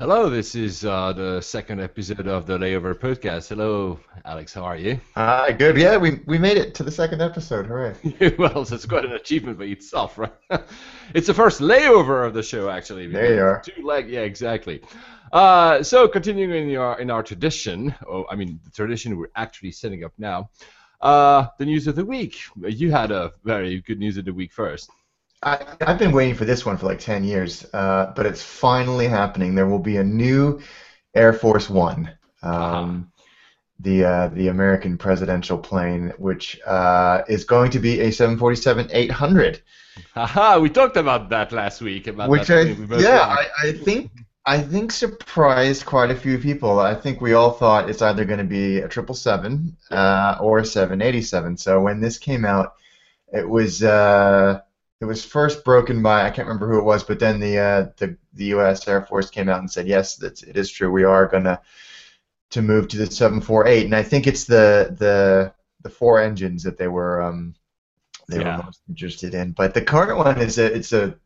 Hello, this is uh, the second episode of the Layover Podcast. Hello, Alex, how are you? Hi, good. Yeah, we, we made it to the second episode. Hooray. well, it's quite an achievement by itself, right? it's the first layover of the show, actually. There you are. Two leg, yeah, exactly. Uh, so, continuing in our, in our tradition, oh, I mean, the tradition we're actually setting up now, uh, the news of the week. You had a very good news of the week first. I, I've been waiting for this one for like 10 years, uh, but it's finally happening. There will be a new Air Force One, um, uh-huh. the uh, the American presidential plane, which uh, is going to be a 747-800. Haha, we talked about that last week. About which I, yeah, I, I think I think surprised quite a few people. I think we all thought it's either going to be a 777 uh, or a 787. So when this came out, it was. Uh, it was first broken by I can't remember who it was, but then the uh, the the U.S. Air Force came out and said yes, that it is true. We are gonna to move to the 748, and I think it's the the the four engines that they were um, they yeah. were most interested in. But the current one is a it's a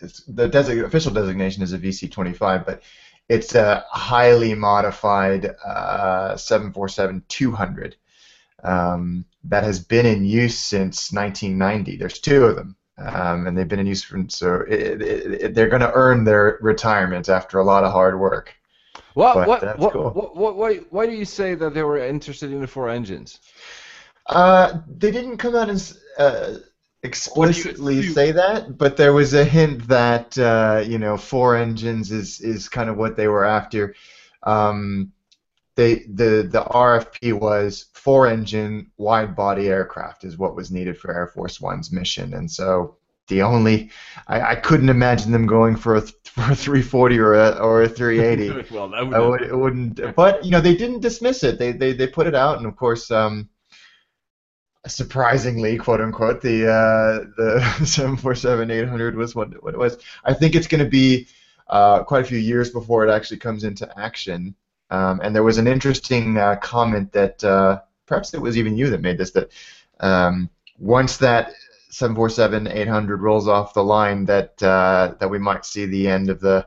it's, the desi- official designation is a VC25, but it's a highly modified uh, 747-200 um, that has been in use since 1990. There's two of them um, and they've been in use for so it, it, it, they're going to earn their retirement after a lot of hard work. What, what, what, cool. what, what, why, why do you say that they were interested in the four engines? Uh, they didn't come out and uh, explicitly say that, but there was a hint that uh, you know four engines is is kind of what they were after. Um, they the the RFP was four engine wide body aircraft is what was needed for Air Force One's mission, and so the only I, I couldn't imagine them going for a for a 340 or a or a 380. well, that would would, it wouldn't. But you know they didn't dismiss it. They they they put it out, and of course. Um, surprisingly, quote unquote, the uh, the 747-800 was what, what it was. I think it's going to be uh, quite a few years before it actually comes into action. Um, and there was an interesting uh, comment that uh, perhaps it was even you that made this that um, once that 747-800 rolls off the line, that uh, that we might see the end of the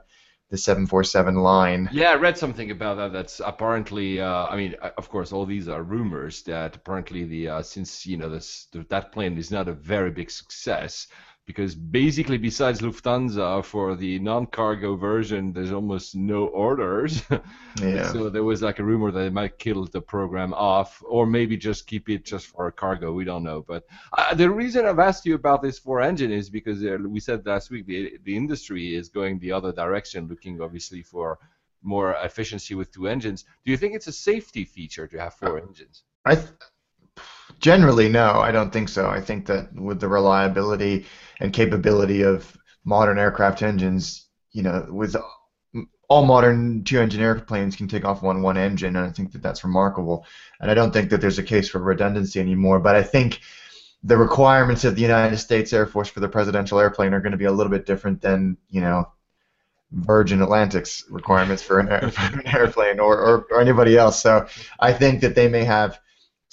the 747 line. Yeah, I read something about that. That's apparently, uh, I mean, uh, of course, all these are rumors. That apparently the uh, since you know this that plane is not a very big success, because basically besides Lufthansa for the non-cargo version there's almost no orders. Yeah. so there was like a rumor that they might kill the program off or maybe just keep it just for cargo. We don't know. But uh, the reason I've asked you about this four engine is because uh, we said last week the, the industry is going the other direction looking obviously for more efficiency with two engines. Do you think it's a safety feature to have four uh, engines? I th- Generally, no, I don't think so. I think that with the reliability and capability of modern aircraft engines, you know, with all modern two-engine airplanes can take off one one engine, and I think that that's remarkable. And I don't think that there's a case for redundancy anymore. But I think the requirements of the United States Air Force for the presidential airplane are going to be a little bit different than you know Virgin Atlantic's requirements for an, air, for an airplane or, or, or anybody else. So I think that they may have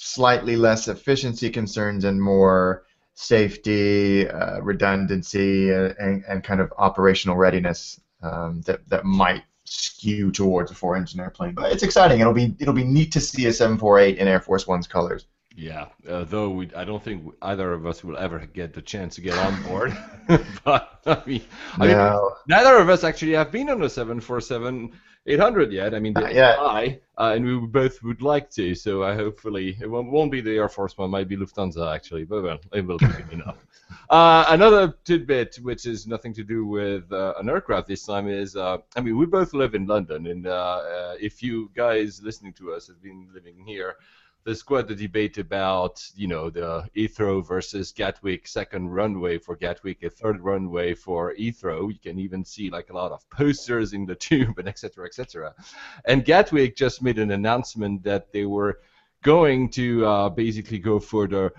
slightly less efficiency concerns and more safety, uh, redundancy, uh, and, and kind of operational readiness um, that that might skew towards a four-engine airplane. But it's exciting. It'll be it'll be neat to see a 748 in Air Force One's colors. Yeah, uh, though we, I don't think either of us will ever get the chance to get on board. but I mean, I mean, neither of us actually have been on a 747 800 yet. I mean, uh, yeah. I, uh, and we both would like to. So I hopefully it won't, won't, be the Air Force one. Might be Lufthansa actually, but well, it will be good enough. Uh, another tidbit, which is nothing to do with uh, an aircraft this time, is uh, I mean we both live in London, and uh, if you guys listening to us have been living here there's quite a debate about you know the Heathrow versus Gatwick second runway for Gatwick, a third runway for Heathrow. You can even see like a lot of posters in the tube and etc. etc. And Gatwick just made an announcement that they were going to uh, basically go for the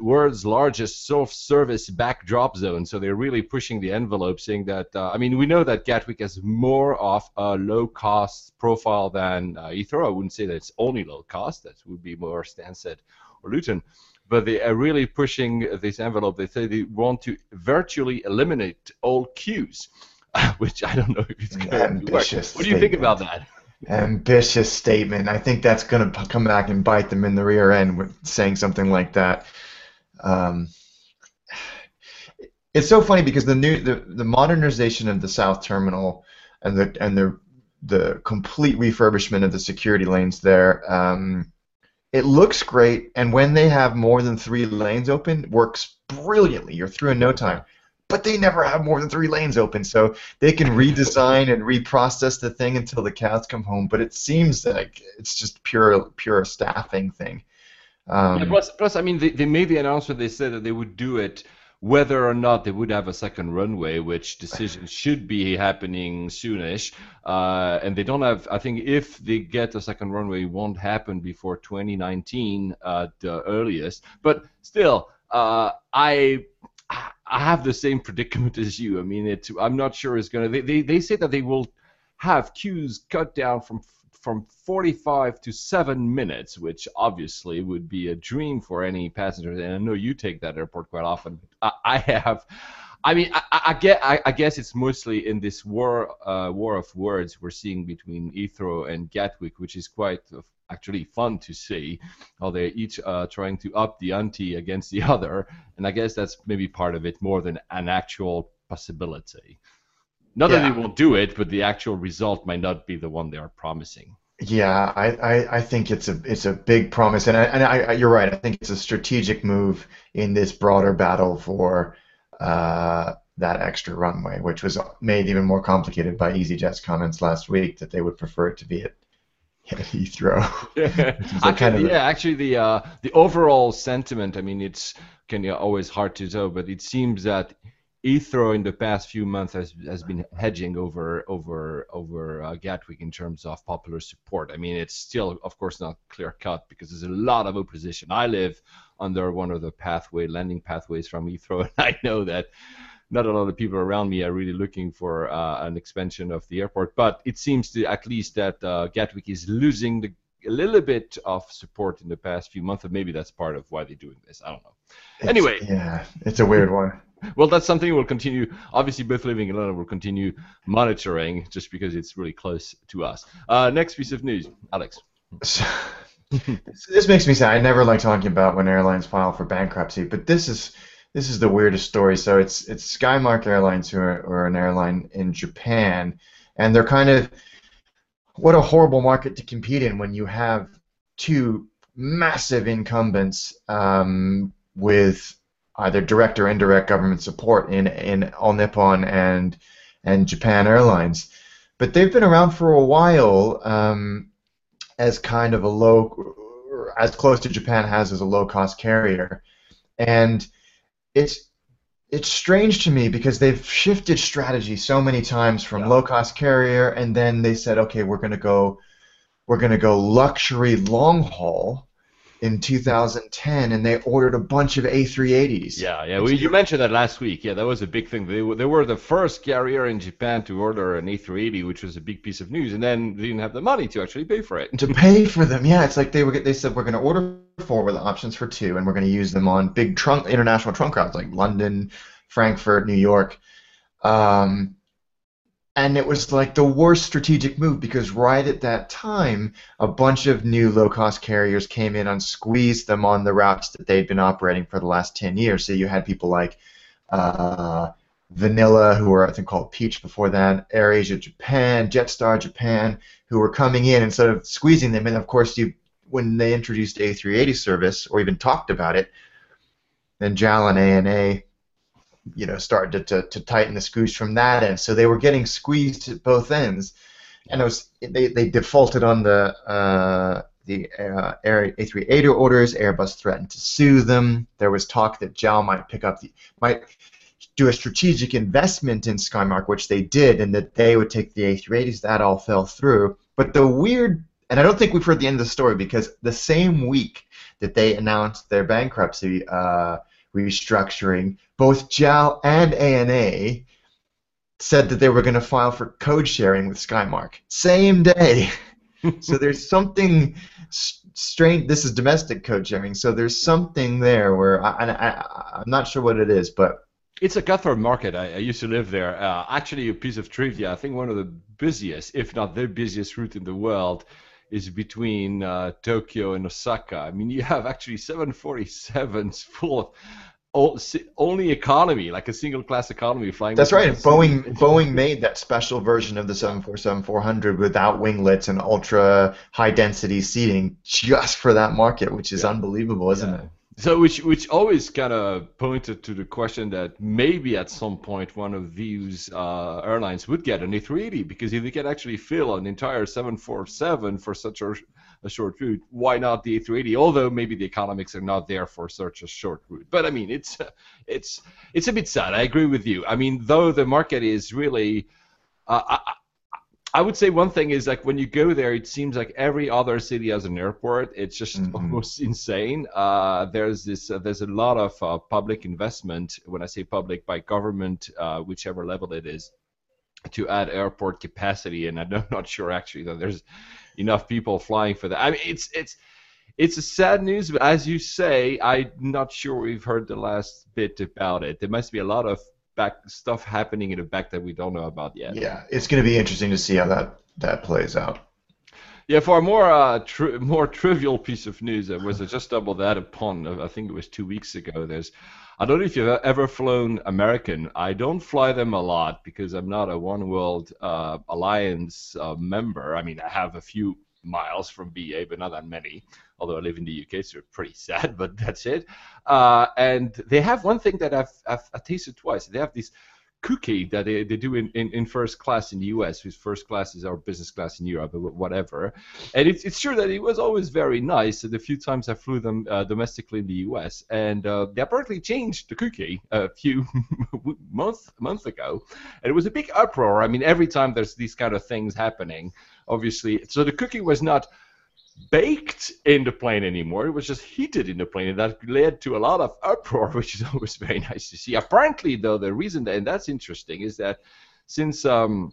world's largest self-service bag drop zone. So they're really pushing the envelope, saying that uh, I mean we know that Gatwick has more of a low-cost profile than uh, Heathrow. I wouldn't say that it's only low cost. That would be more Stansted or Luton. But they are really pushing this envelope. They say they want to virtually eliminate all queues. which I don't know if it's going to Ambitious work. What do you think about that? Ambitious statement. I think that's going to come back and bite them in the rear end with saying something like that. Um, it's so funny because the new the, the modernization of the south terminal and the and the the complete refurbishment of the security lanes there. Um, it looks great, and when they have more than three lanes open, works brilliantly. You're through in no time. But they never have more than three lanes open, so they can redesign and reprocess the thing until the cows come home. But it seems like it's just pure pure staffing thing. Um, Yeah, plus, plus, I mean, they, they made the announcement. They said that they would do it whether or not they would have a second runway, which decision should be happening soonish. Uh, and they don't have. I think if they get a second runway, it won't happen before 2019 at the earliest. But still, uh, I. I have the same predicament as you. I mean, it. I'm not sure it's gonna. They, they, they say that they will have queues cut down from from 45 to 7 minutes, which obviously would be a dream for any passenger. And I know you take that airport quite often. I, I have. I mean, I, I, get. I, guess it's mostly in this war, uh, war of words we're seeing between Heathrow and Gatwick, which is quite uh, actually fun to see. How they're each uh, trying to up the ante against the other, and I guess that's maybe part of it more than an actual possibility. Not that Yeah. they won't do it, but the actual result might not be the one they are promising. Yeah, I, I, I think it's a it's a big promise, and I, and I, I- you're right. I think it's a strategic move in this broader battle for uh, that extra runway, which was made even more complicated by EasyJet's comments last week that they would prefer it to be at, at Heathrow. is a actually, kind of a- yeah, actually, the uh, the overall sentiment. I mean, it's kind of always hard to tell, but it seems that Heathrow in the past few months has has been hedging over over over uh, Gatwick in terms of popular support. I mean, it's still, of course, not clear cut because there's a lot of opposition. I live under one of the pathway landing pathways from Heathrow, and I know that not a lot of people around me are really looking for uh, an expansion of the airport. But it seems to at least that uh, Gatwick is losing the, a little bit of support in the past few months, and maybe that's part of why they're doing this. I don't know. It's- Anyway. yeah, it's a weird one. Well, that's something we'll continue. Obviously, both living in London will continue monitoring just because it's really close to us. Uh, next piece of news, Alex. So, this, this makes me sad. I never like talking about when airlines file for bankruptcy, but this is this is the weirdest story. So it's it's Skymark Airlines who are, are an airline in Japan, and they're kind of what a horrible market to compete in when you have two massive incumbents um, with either direct or indirect government support in in All Nippon and and Japan Airlines. But they've been around for a while. Um, as kind of a low, as close to Japan has as a low-cost carrier, and it's it's strange to me because they've shifted strategy so many times from Yeah. low-cost carrier, and then they said, okay, we're gonna go, we're gonna go luxury long haul in 2010, and they ordered a bunch of A380s. Yeah, yeah. We, you mentioned that last week. Yeah, that was a big thing. They were, they were the first carrier in Japan to order an A380, which was a big piece of news, and then they didn't have the money to actually pay for it. to pay for them. Yeah, it's like they were. They said we're going to order four with options for two, and we're going to use them on big trunk international trunk routes like London, Frankfurt, New York. Um, and it was like the worst strategic move because right at that time, a bunch of new low-cost carriers came in and squeezed them on the routes that they'd been operating for the last ten years. So you had people like. Uh, Vanilla, who were I think called Peach before that, AirAsia Japan, Jetstar Japan, who were coming in and sort of squeezing them. And of course, you when they introduced A380 service or even talked about it, then JAL and ANA, you know, started to, to, to tighten the screws from that end. So they were getting squeezed at both ends, and it was they, they defaulted on the uh, the uh, Air A380 orders. Airbus threatened to sue them. There was talk that JAL might pick up the might do a strategic investment in Skymark, which they did, and that they would take the A380s. That all fell through. But the weird, and I don't think we've heard the end of the story because the same week that they announced their bankruptcy uh, restructuring, both JAL and ANA said that they were going to file for code sharing with Skymark. Same day. so there's something strange. This is domestic code sharing, so there's something there where I, I, I, I'm not sure what it is, but It's a cutthroat market. I, I used to live there. Uh, actually, a piece of trivia. I think one of the busiest, if not the busiest route in the world, is between uh, Tokyo and Osaka. I mean, you have actually 747s full of only economy, like a single class economy flying. That's right. Boeing Boeing made that special version of the 747-400 without winglets and ultra high density seating just for that market, which is yeah. unbelievable, isn't yeah. it? So, which which always kind of pointed to the question that maybe at some point one of these uh, airlines would get an A380 because if they can actually fill an entire 747 for such a, a short route, why not the A380? Although maybe the economics are not there for such a short route. But I mean, it's it's it's a bit sad. I agree with you. I mean, though the market is really. Uh, I, I would say one thing is like when you go there, it seems like every other city has an airport. It's just mm-hmm. almost insane. Uh, there's this, uh, there's a lot of uh, public investment. When I say public, by government, uh, whichever level it is, to add airport capacity. And I'm not sure actually that there's enough people flying for that. I mean, it's it's it's a sad news, but as you say, I'm not sure we've heard the last bit about it. There must be a lot of back stuff happening in the back that we don't know about yet. Yeah, it's going to be interesting to see how that that plays out. Yeah, for a more uh, tri- more trivial piece of news, it was just double that upon. I think it was two weeks ago. There's, I don't know if you've ever flown American. I don't fly them a lot because I'm not a One World uh, Alliance uh, member. I mean, I have a few miles from BA, but not that many. Although I live in the UK, so pretty sad, but that's it. Uh, and they have one thing that I've, I've, I've tasted twice. They have this cookie that they, they do in, in, in, first class in the US, whose first class is our business class in Europe, whatever. And it's, it's true that it was always very nice. The few times I flew them uh, domestically in the US, and uh, they apparently changed the cookie a few months months ago, and it was a big uproar. I mean, every time there's these kind of things happening, obviously. So the cookie was not baked in the plane anymore. It was just heated in the plane, and that led to a lot of uproar, which is always very nice to see. Apparently, though, the reason that, and that's interesting, is that since um,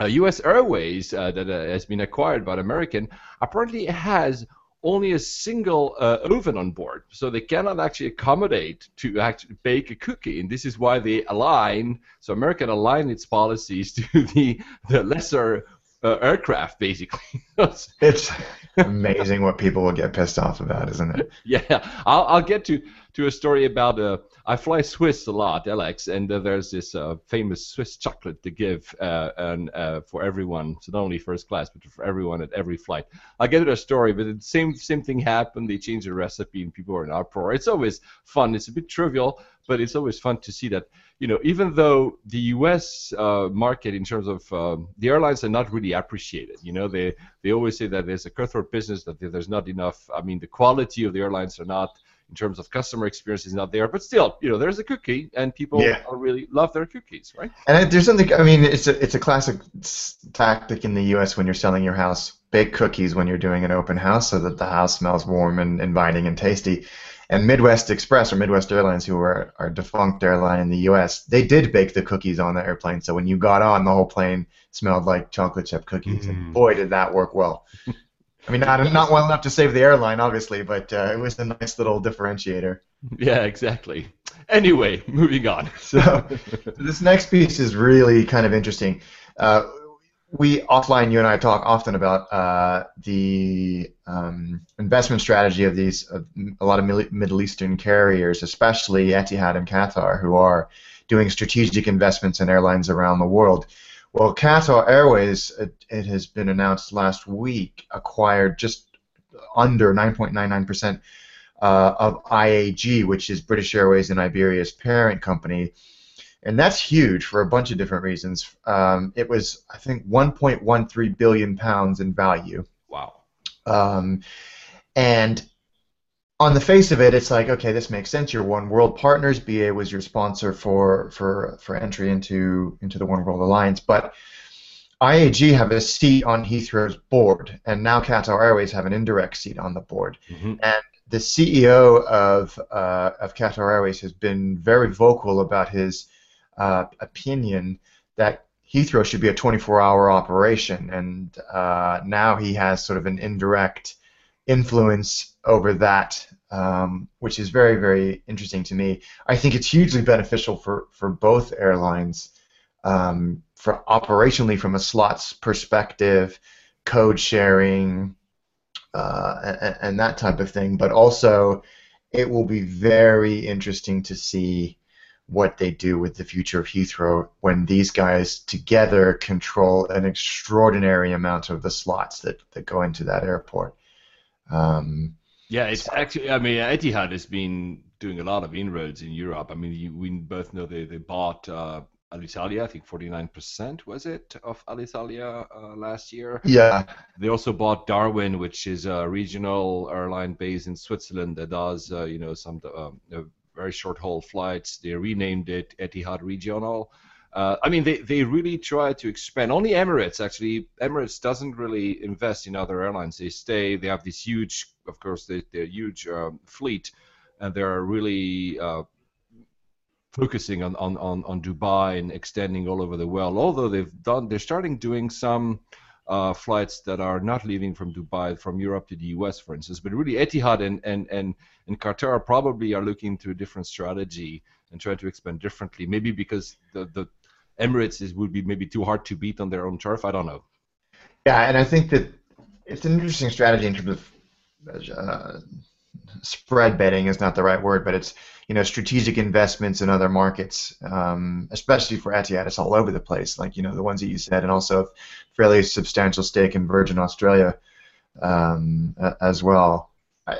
uh, U.S. Airways uh, that uh, has been acquired by American, apparently it has only a single uh, oven on board, so they cannot actually accommodate to actually bake a cookie, and this is why they align. So American aligned its policies to the the lesser uh, aircraft, basically. it's amazing what people will get pissed off about, isn't it? Yeah, I'll, I'll get to, to a story about. Uh, I fly Swiss a lot, Alex, and uh, there's this uh, famous Swiss chocolate to give uh, and uh, for everyone, so not only first class, but for everyone at every flight. I'll get a story, but the same same thing happened. They changed the recipe, and people are in uproar. It's always fun. It's a bit trivial, but it's always fun to see that you know even though the U.S. Uh, market in terms of uh, the airlines are not really appreciated. You know they they always say that there's a cutthroat business that there's not enough. I mean the quality of the airlines are not in terms of customer experience is not there. But still, you know, there's a cookie, and people yeah. really love their cookies, right? And there's something. I mean, it's a it's a classic tactic in the U.S. when you're selling your house. Bake cookies when you're doing an open house, so that the house smells warm and inviting and tasty. And Midwest Express or Midwest Airlines, who are our defunct airline in the U.S., they did bake the cookies on the airplane. So when you got on, the whole plane smelled like chocolate chip cookies, mm. and boy, did that work well. I mean, not not well enough to save the airline, obviously, but uh, it was a nice little differentiator. Yeah, exactly. Anyway, moving on. so, this next piece is really kind of interesting. Uh, we offline, you and I talk often about uh, the um, investment strategy of these uh, a lot of Middle Eastern carriers, especially Etihad and Qatar, who are doing strategic investments in airlines around the world. Well, Qatar Airways, it, it has been announced last week, acquired just under 9.99% uh, of IAG, which is British Airways and Iberia's parent company. And that's huge for a bunch of different reasons. Um, it was, I think, 1.13 billion pounds in value. Wow. Um, and on the face of it, it's like, okay, this makes sense. You're One World partners. BA was your sponsor for for for entry into into the One World Alliance, but IAG have a seat on Heathrow's board, and now Qatar Airways have an indirect seat on the board. Mm-hmm. And the CEO of uh, of Qatar Airways has been very vocal about his uh, opinion that Heathrow should be a 24-hour operation, and uh, now he has sort of an indirect influence over that um, which is very, very interesting to me. I think it's hugely beneficial for, for both airlines, um, for operationally from a slots perspective, code sharing, uh, and, and, that type of thing. But also, it will be very interesting to see what they do with the future of Heathrow when these guys together control an extraordinary amount of the slots that, that go into that airport. Um, yeah, it's actually. I mean, Etihad has been doing a lot of inroads in Europe. I mean, you, we both know they they bought uh, Alitalia. I think 49% was it of Alitalia uh, last year. Yeah. They also bought Darwin, which is a regional airline based in Switzerland that does, uh, you know, some um, very short haul flights. They renamed it Etihad Regional. Uh, I mean, they, they really try to expand. Only Emirates actually. Emirates doesn't really invest in other airlines. They stay. They have this huge, of course, they, they're huge um, fleet, and they're really uh, focusing on, on, on, on Dubai and extending all over the world. Although they've done, they're starting doing some uh, flights that are not leaving from Dubai, from Europe to the US, for instance. But really, Etihad and, and, and, and Qatar probably are looking to a different strategy and trying to expand differently. Maybe because the, the Emirates is would be maybe too hard to beat on their own turf. I don't know. Yeah, and I think that it's an interesting strategy in terms of uh, spread betting is not the right word, but it's you know strategic investments in other markets, um, especially for Etihad. It's all over the place, like you know the ones that you said, and also a fairly substantial stake in Virgin Australia um, as well. I,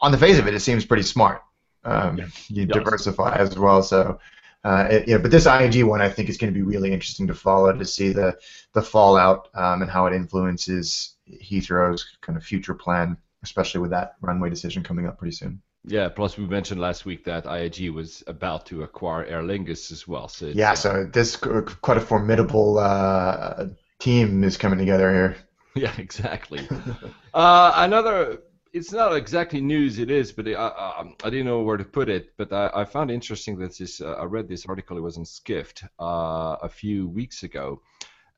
on the face of it, it seems pretty smart. Um, yeah. You diversify as well, so uh, it, you know, but this IAG one, I think, is going to be really interesting to follow to see the the fallout um, and how it influences Heathrow's kind of future plan, especially with that runway decision coming up pretty soon. Yeah. Plus, we mentioned last week that IAG was about to acquire Aer Lingus as well. So yeah. So this quite a formidable uh, team is coming together here. Yeah. Exactly. uh, another it's not exactly news. It is, but it, I, I, I, didn't know where to put it. But I, I found interesting that this. Uh, I read this article. It was in Skift uh, a few weeks ago,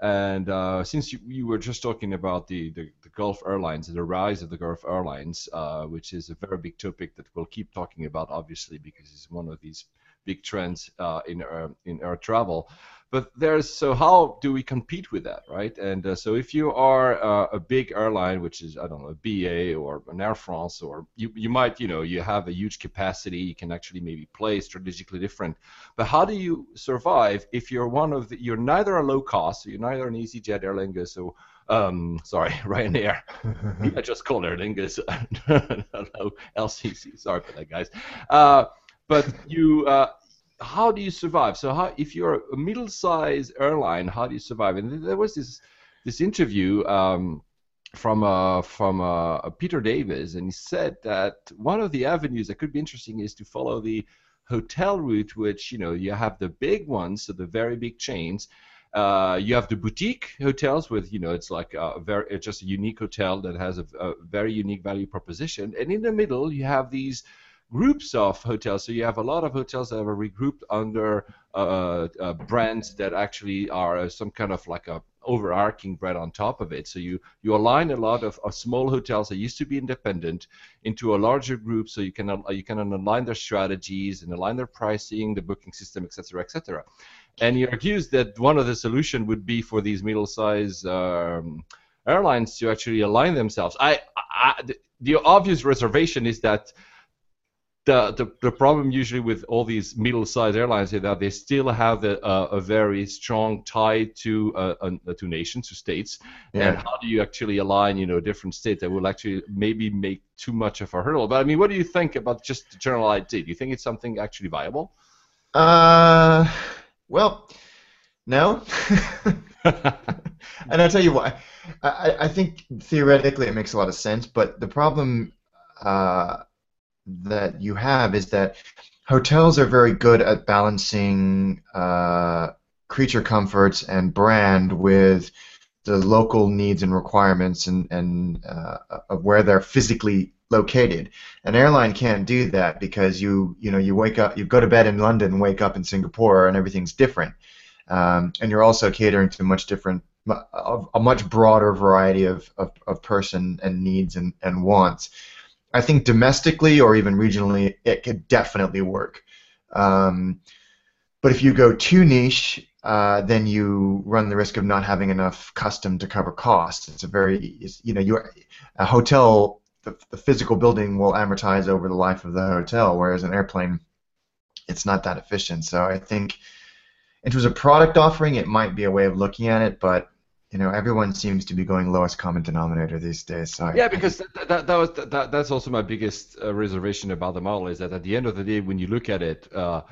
and uh, since you, you, were just talking about the, the, the, Gulf Airlines, the rise of the Gulf Airlines, uh, which is a very big topic that we'll keep talking about, obviously, because it's one of these big trends uh, in air, in air travel. But there's so how do we compete with that, right? And uh, so if you are uh, a big airline, which is I don't know, a BA or an Air France, or you you might you know you have a huge capacity, you can actually maybe play strategically different. But how do you survive if you're one of the you're neither a low cost, so you're neither an EasyJet, Aer Lingus, so um, sorry, Ryanair. I just called Aer Lingus. Hello, LCC. Sorry for that, guys. Uh, but you uh, how do you survive? So how, if you're a middle-sized airline, how do you survive? And there was this this interview um, from uh, from uh, Peter Davis, and he said that one of the avenues that could be interesting is to follow the hotel route, which you know you have the big ones, so the very big chains. Uh, you have the boutique hotels with you know it's like a very it's just a unique hotel that has a, a very unique value proposition, and in the middle you have these groups of hotels. So you have a lot of hotels that are regrouped under uh, uh, brands that actually are uh, some kind of like a overarching brand on top of it. So you you align a lot of, of small hotels that used to be independent into a larger group, so you can uh, you can align their strategies and align their pricing, the booking system, etc., etc. And he argues that one of the solution would be for these middle-sized um, airlines to actually align themselves. I, I the obvious reservation is that the, the, the problem usually with all these middle-sized airlines is that they still have a, a very strong tie to uh, uh, to nations, to states. Yeah. And how do you actually align, you know, a different states that will actually maybe make too much of a hurdle? But I mean, what do you think about just the general idea? Do you think it's something actually viable? Uh, well, no. and I'll tell you why. I, I think theoretically it makes a lot of sense, but the problem. Uh, that you have is that hotels are very good at balancing uh, creature comforts and brand with the local needs and requirements and, and uh, of where they're physically located. An airline can't do that because you you know you wake up you go to bed in London wake up in Singapore and everything's different, um, and you're also catering to much different a, much broader variety of, of, of person and needs and, and wants. I think domestically or even regionally, it could definitely work. Um, but if you go too niche, uh, then you run the risk of not having enough custom to cover costs. It's a very, it's, you know, you a hotel, the, the physical building will amortize over the life of the hotel, whereas an airplane, it's not that efficient. So I think, in terms of product offering, it might be a way of looking at it, but you know, everyone seems to be going lowest common denominator these days. So yeah, because that, that, that was that, that's also my biggest uh, reservation about the model is that at the end of the day, when you look at it, uh,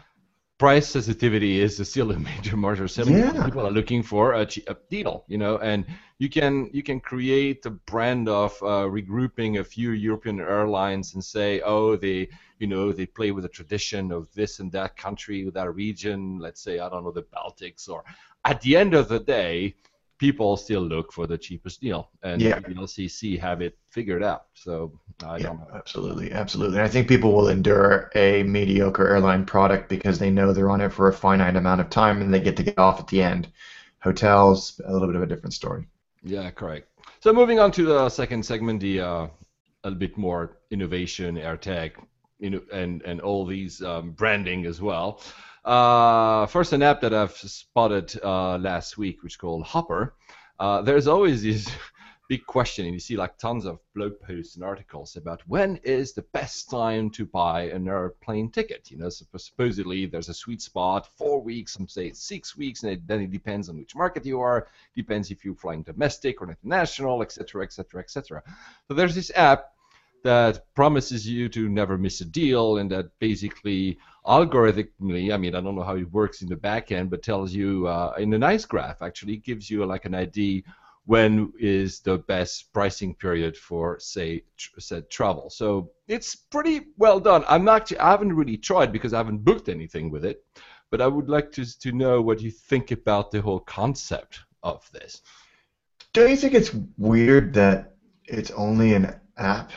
price sensitivity is still a major marker. Yeah. People are looking for a, cheap, a deal, you know, and you can you can create a brand of uh, regrouping a few European airlines and say, oh, they you know they play with the tradition of this and that country, that region. Let's say I don't know the Baltics, or at the end of the day people still look for the cheapest deal, and yeah. the LCC have it figured out. So I yeah, don't know. Absolutely, absolutely. I think people will endure a mediocre airline product because they know they're on it for a finite amount of time and they get to get off at the end. Hotels, a little bit of a different story. Yeah, correct. So moving on to the second segment, the uh, a little bit more innovation, AirTag, you know, and and all these um, branding as well. Uh, first, an app that I've spotted uh, last week, which is called Hopper. Uh, there's always this big question, and you see like tons of blog posts and articles about when is the best time to buy an airplane ticket. You know, supposedly there's a sweet spot, four weeks, some say six weeks, and it, then it depends on which market you are. Depends if you're flying domestic or international, etc., etc., etc. So there's this app that promises you to never miss a deal and that basically algorithmically, I mean, I don't know how it works in the back end, but tells you uh, in a nice graph actually gives you like an idea when is the best pricing period for say tr- said travel. So it's pretty well done. I'm actually I haven't really tried because I haven't booked anything with it, but I would like to to know what you think about the whole concept of this. Don't you think it's weird that it's only an app?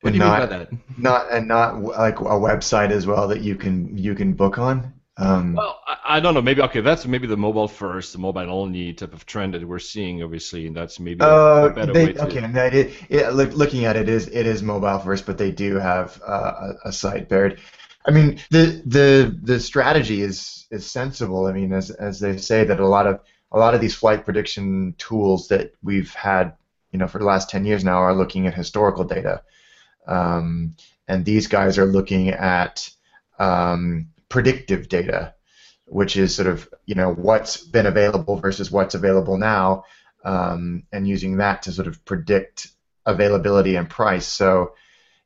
What do you not, mean by that? Not and not like a website as well that you can you can book on. Um, well, I, I, don't know. Maybe okay. That's maybe the mobile first, the mobile only type of trend that we're seeing, obviously, and that's maybe uh, a better they, way to. Okay, that it, it, look, looking at it is it is mobile first, but they do have uh, a, a site paired. I mean, the the the strategy is is sensible. I mean, as as they say that a lot of a lot of these flight prediction tools that we've had, you know, for the last ten years now are looking at historical data. Um, and these guys are looking at um, predictive data, which is sort of you know what's been available versus what's available now, um, and using that to sort of predict availability and price. So,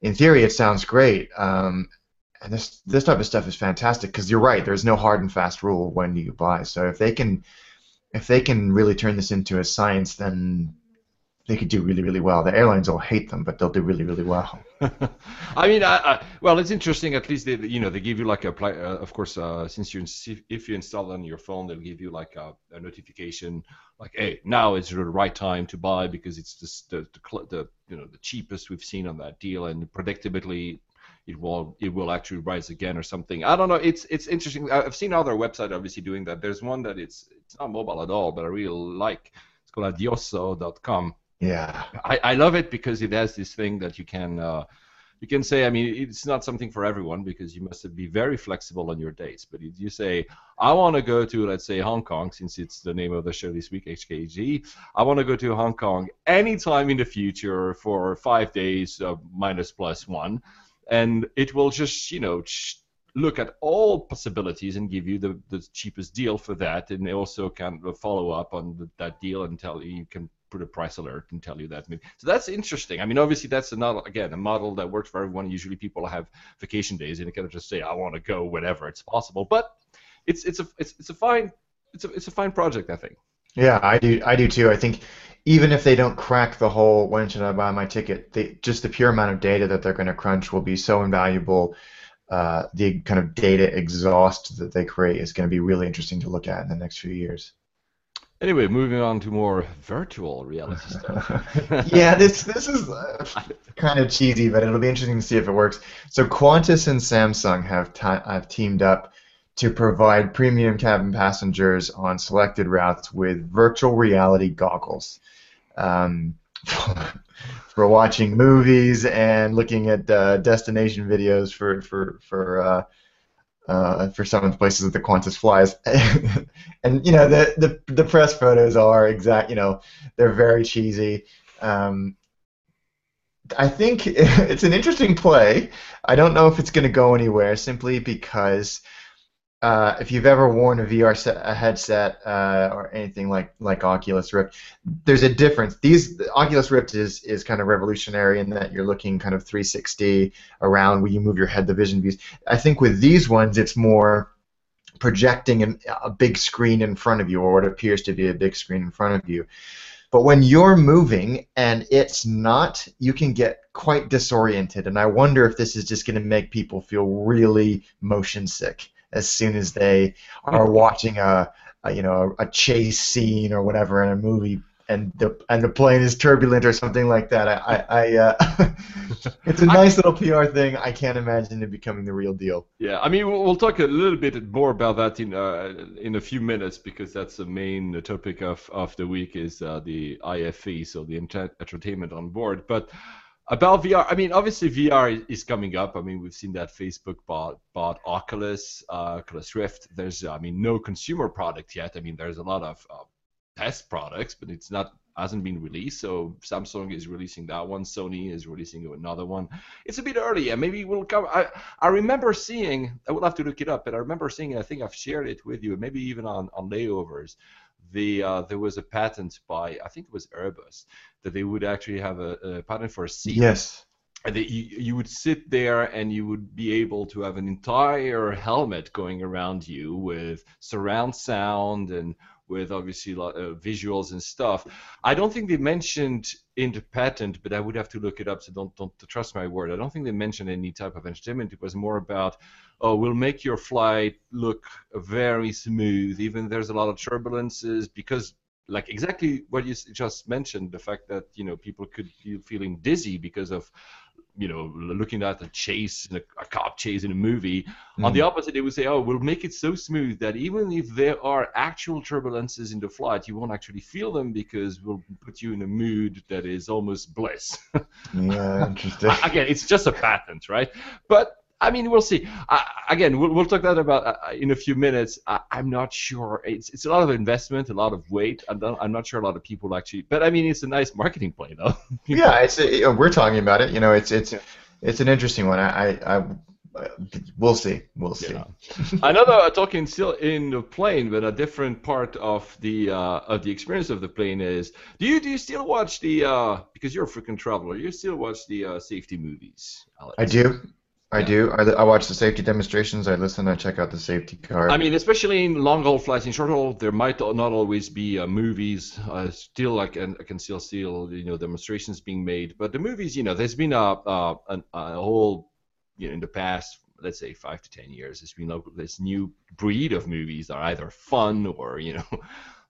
in theory, it sounds great. Um, and this this type of stuff is fantastic because you're right. There's no hard and fast rule when you buy. So if they can if they can really turn this into a science, then they could do really, really well. The airlines will hate them, but they'll do really, really well. I mean, I, I, well, it's interesting. At least they, you know, they give you like a, uh, of course, uh, since you if you install it on your phone, they'll give you like a, a, notification, like, hey, now is the right time to buy because it's just the, the, the you know the cheapest we've seen on that deal, and predictably it will it will actually rise again or something. I don't know. It's it's interesting. I've seen other websites obviously doing that. There's one that it's it's not mobile at all, but I really like. It's called adioso.com yeah. I, I love it because it has this thing that you can uh, you can say. I mean, it's not something for everyone because you must be very flexible on your dates. But if you say, I want to go to let's say Hong Kong, since it's the name of the show this week, HKG. I want to go to Hong Kong anytime in the future for five days uh, minus plus one, and it will just you know. look at all possibilities and give you the, the cheapest deal for that, and they also can follow up on the, that deal and tell you you can put a price alert and tell you that. So that's interesting. I mean, obviously that's another again a model that works for everyone. Usually people have vacation days and they kind of just say I want to go whenever it's possible. But it's it's a it's, it's a fine it's a it's a fine project I think. Yeah, I do I do too. I think even if they don't crack the whole when should I buy my ticket, they, just the pure amount of data that they're going to crunch will be so invaluable. Uh, the kind of data exhaust that they create is going to be really interesting to look at in the next few years. Anyway, moving on to more virtual reality stuff. yeah, this this is uh, kind of cheesy, but it'll be interesting to see if it works. So Qantas and Samsung have have teamed up to provide premium cabin passengers on selected routes with virtual reality goggles. Um, for watching movies and looking at uh, destination videos for for for uh, uh, for some of the places the Qantas flies. and you know the, the the press photos are exact. You know they're very cheesy. Um, I think it's an interesting play. I don't know if it's going to go anywhere simply because uh, if you've ever worn a VR set, a headset uh, or anything like like Oculus Rift, there's a difference. These the Oculus Rift is is kind of revolutionary in that you're looking kind of 360 around where you move your head, the vision views. I think with these ones, it's more projecting an, a big screen in front of you, or what appears to be a big screen in front of you. But when you're moving and it's not, you can get quite disoriented. And I wonder if this is just going to make people feel really motion sick as soon as they are watching a, a you know a chase scene or whatever in a movie and the and the plane is turbulent or something like that. I, I, I uh, it's a nice little PR thing. I can't imagine it becoming the real deal. Yeah, I mean we'll, we'll talk a little bit more about that in uh, in a few minutes because that's the main topic of, of the week is uh, the IFE, so the entertainment on board. But about VR, I mean, obviously VR is coming up. I mean, we've seen that Facebook bought bought Oculus, uh, Oculus Rift. There's, I mean, no consumer product yet. I mean, there's a lot of uh, test products, but it's not hasn't been released. So Samsung is releasing that one. Sony is releasing another one. It's a bit early, and maybe we'll come. I I remember seeing. I will have to look it up, but I remember seeing. I think I've shared it with you, maybe even on on layovers the uh, there was a patent by I think it was Airbus that they would actually have a, a patent for a seat. Yes. And that you, you would sit there and you would be able to have an entire helmet going around you with surround sound and with obviously uh, visuals and stuff. I don't think they mentioned in the patent, but I would have to look it up. So don't don't trust my word. I don't think they mentioned any type of entertainment. It was more about oh, we'll make your flight look very smooth, even there's a lot of turbulences because like exactly what you just mentioned, the fact that you know people could be feeling dizzy because of you know looking at a chase, a, a cop chase in a movie. Mm. On the mm. opposite, they would say, oh, we'll make it so smooth that even if there are actual turbulences in the flight, you won't actually feel them because we'll put you in a mood that is almost bliss. yeah, interesting. Again, it's just a patent, right? But I mean, we'll see. again, we'll, we'll talk that about uh, in a few minutes. I, am not sure. It's it's a lot of investment, a lot of weight. I'm not, I'm not sure a lot of people actually. But I mean, it's a nice marketing play, though. yeah, it's a, we're talking about it. You know, it's it's it's an interesting one. I, I, I we'll see. We'll see. Yeah. Another uh, talking still in the plane, but a different part of the uh, of the experience of the plane is. Do you do you still watch the uh, because you're a freaking traveler? You still watch the uh, safety movies? Alex? I do. I do. I, I, watch the safety demonstrations. I listen. I check out the safety car. I mean, especially in long haul flights. In short haul, there might not always be uh, movies. Uh, still, I can, I can still see you know demonstrations being made. But the movies, you know, there's been a a, a whole you know in the past, let's say five to ten years, there's been like this new breed of movies that are either fun or you know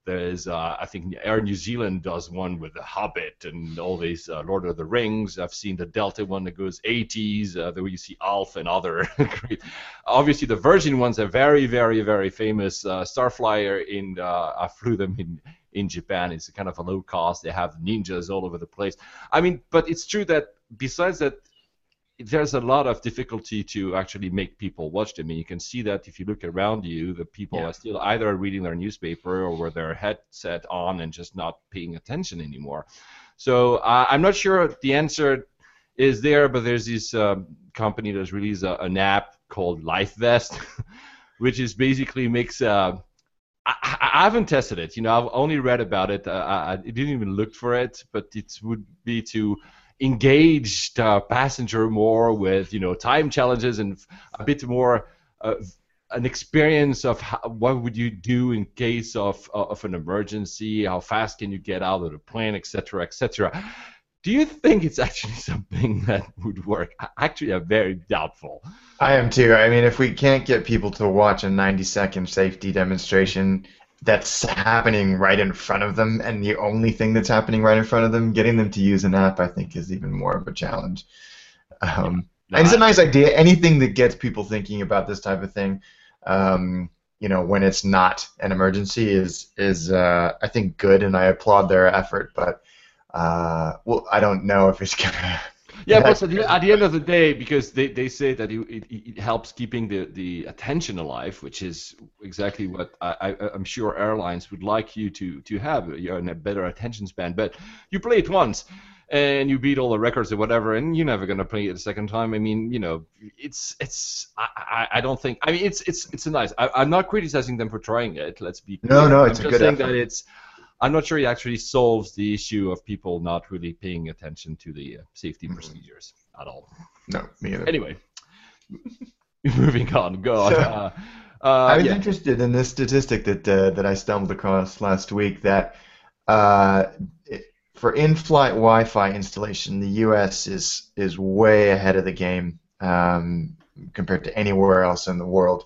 there's, uh, I think Air New Zealand does one with The Hobbit and all these uh, Lord of the Rings. I've seen the Delta one that goes 80s, uh, where you see Alf and other. Obviously, the Virgin ones are very, very, very famous. Uh, Starflyer in, uh, I flew them in in Japan. It's kind of a low cost. They have ninjas all over the place. I mean, but it's true that besides that, there's a lot of difficulty to actually make people watch them. And you can see that if you look around you, the people yeah. are still either reading their newspaper or with their headset on and just not paying attention anymore. So uh, I'm not sure the answer is there, but there's this um, company that's released a, an app called LifeVest, which is basically makes. Uh, I, I, haven't tested it. You know, I've only read about it. Uh, I, I didn't even look for it, but it would be to engaged uh, passenger more with you know time challenges and a bit more uh, an experience of how, what would you do in case of uh, of an emergency? How fast can you get out of the plane etc etc do you think it's actually something that would work? Actually i'm very doubtful. I am too. I mean if we can't get people to watch a 90 second safety demonstration that's happening right in front of them, and the only thing that's happening right in front of them, getting them to use an app, I think, is even more of a challenge. Um, no, and it's a nice idea. Anything that gets people thinking about this type of thing, um, you know, when it's not an emergency, is is uh, I think good, and I applaud their effort. But uh, well, I don't know if it's gonna. Yeah, but at the, at the end of the day, because they, they say that it, it, it helps keeping the, the attention alive, which is exactly what I, I, am sure airlines would like you to, to have, you're in a better attention span. But you play it once, and you beat all the records or whatever, and you're never gonna play it a second time. I mean, you know, it's it's I, I, I don't think I mean it's it's it's a nice. I, I'm not criticizing them for trying it. Let's be clear. No, no, it's I'm a just good saying effort. that it's I'm not sure it actually solves the issue of people not really paying attention to the uh, safety Mhm. procedures at all. No, me either. Anyway, moving on. Go on. So, Uh, uh, I was yeah. interested in this statistic that uh, that I stumbled across last week that uh, it, for in-flight Wi-Fi installation, the U.S. is is way ahead of the game um, compared to anywhere else in the world.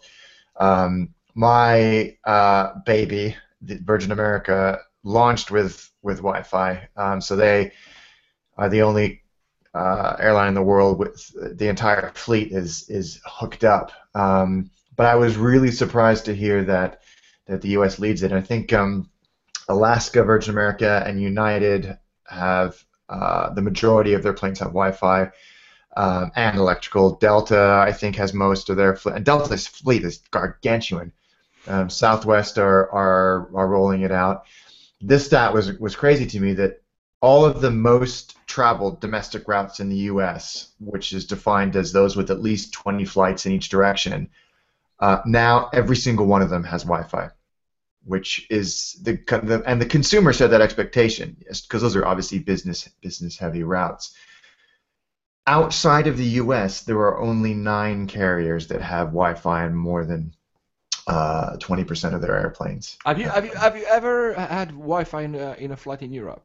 Um, my uh, baby, the Virgin America, launched with with Wi-Fi, um, so they are the only uh, airline in the world with the entire fleet is is hooked up. Um, but I was really surprised to hear that that the U.S. leads it. I think um, Alaska, Virgin America, and United have uh, the majority of their planes have Wi-Fi um, and electrical. Delta, I think, has most of their fleet, and Delta's fleet is gargantuan. Um, Southwest are, are are rolling it out. This stat was was crazy to me that all of the most traveled domestic routes in the U.S., which is defined as those with at least 20 flights in each direction, uh, now every single one of them has Wi-Fi, which is the, and the consumer set that expectation because those are obviously business business heavy routes. Outside of the U.S., there are only nine carriers that have Wi-Fi in more than uh, 20% of their airplanes. Have you have you have you ever had Wi-Fi in a, in a flight in Europe?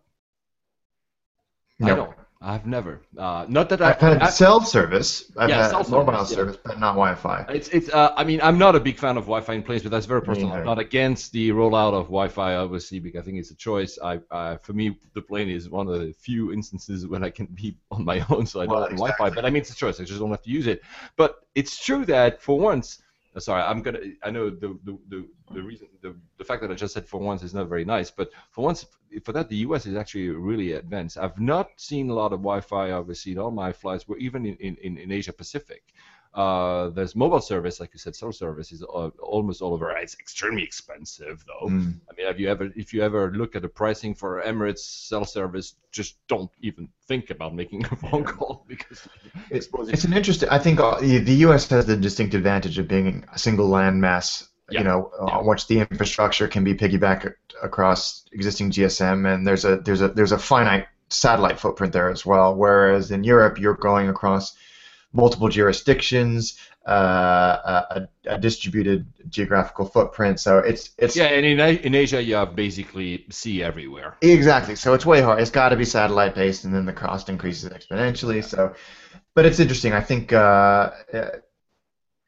I No. don't. I've never. Uh, not that I, I've had I- cell service. I've Yeah, had mobile service, yeah. service, but not Wi-Fi. It's it's. Uh, I mean, I'm not a big fan of Wi-Fi in planes, but that's very personal. I'm not against the rollout of Wi-Fi, obviously, because I think it's a choice. I, I for me, the plane is one of the few instances when I can be on my own, so I don't Well, have Wi-Fi. But I mean, it's a choice. I just don't have to use it. But it's true that for once, uh, sorry, I'm gonna. I know the the, the, the reason the, the fact that I just said for once is not very nice, but for once, for that, the U.S. is actually really advanced. I've not seen a lot of Wi-Fi, obviously, in all my flights, were even in, in, in Asia Pacific. Uh, there's mobile service, like you said, cell service is uh, almost all over. It's extremely expensive, though. Mm. I mean, have you ever, if you ever look at the pricing for Emirates cell service, just don't even think about making a phone call because It's, it's an interesting. I think uh, the the U.S. has the distinct advantage of being a single landmass. Yeah. You know, Yeah. on which the infrastructure can be piggybacked across existing GSM, and there's a there's a there's a finite satellite footprint there as well. Whereas in Europe, you're going across multiple jurisdictions, uh, a, a distributed geographical footprint. So it's it's yeah, and in, in Asia, you have basically sea everywhere. Exactly. So it's way hard. It's got to be satellite based, and then the cost increases exponentially. So, but it's interesting. I think. Uh, uh,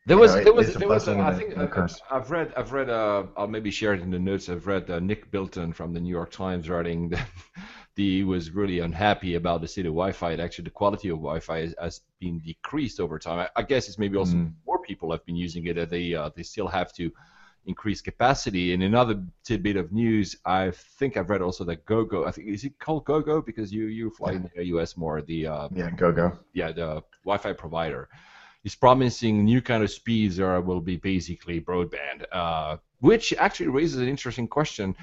There You was, know, there was, there was. blessing I think and a I- curse. I've read, I've read. Uh, I'll maybe share it in the notes. I've read uh, Nick Bilton from the New York Times writing that he was really unhappy about the state of Wi-Fi. And actually, the quality of Wi-Fi has, has been decreased over time. I, I guess it's maybe also Mm. more people have been using it. That they, uh, they still have to increase capacity. And another tidbit of news, I think I've read also that GoGo. I think is it called GoGo because you you fly in the U.S. more. The uh, yeah, go go. yeah, the Wi-Fi provider is promising new kind of speeds or will be basically broadband, uh, which actually raises an interesting question.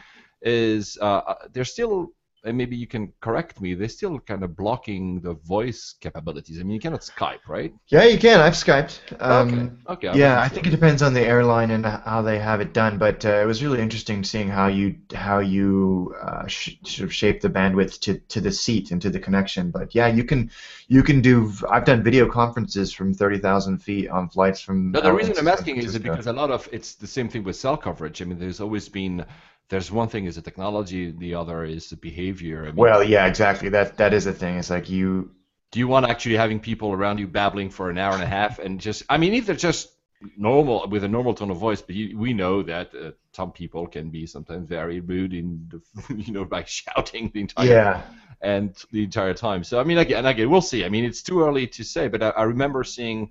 Is uh, uh, they're still, and maybe you can correct me, they're still kind of blocking the voice capabilities. I mean, you cannot Skype, right? Yeah, you can. I've skyped. Um, okay. yeah, okay. wasn't I think it depends on the airline and how they have it done. But uh, it was really interesting seeing how you how you uh, sh- sort of shape the bandwidth to, to the seat and to the connection. But yeah, you can you can do. I've done video conferences from thirty thousand feet on flights from. No, the reason I'm asking is because a lot of it's the same thing with cell coverage. I mean, there's always been there's one thing is the technology, the other is the behavior. I mean, Well, yeah, exactly. That that is a thing. It's like you. do you want actually having people around you babbling for an hour and a half and just i mean if they're just normal with a normal tone of voice but you, we know that uh, some people can be sometimes very rude in the, you know by shouting the entire Yeah. and the entire time so i mean again again we'll see i mean it's too early to say but i, I remember seeing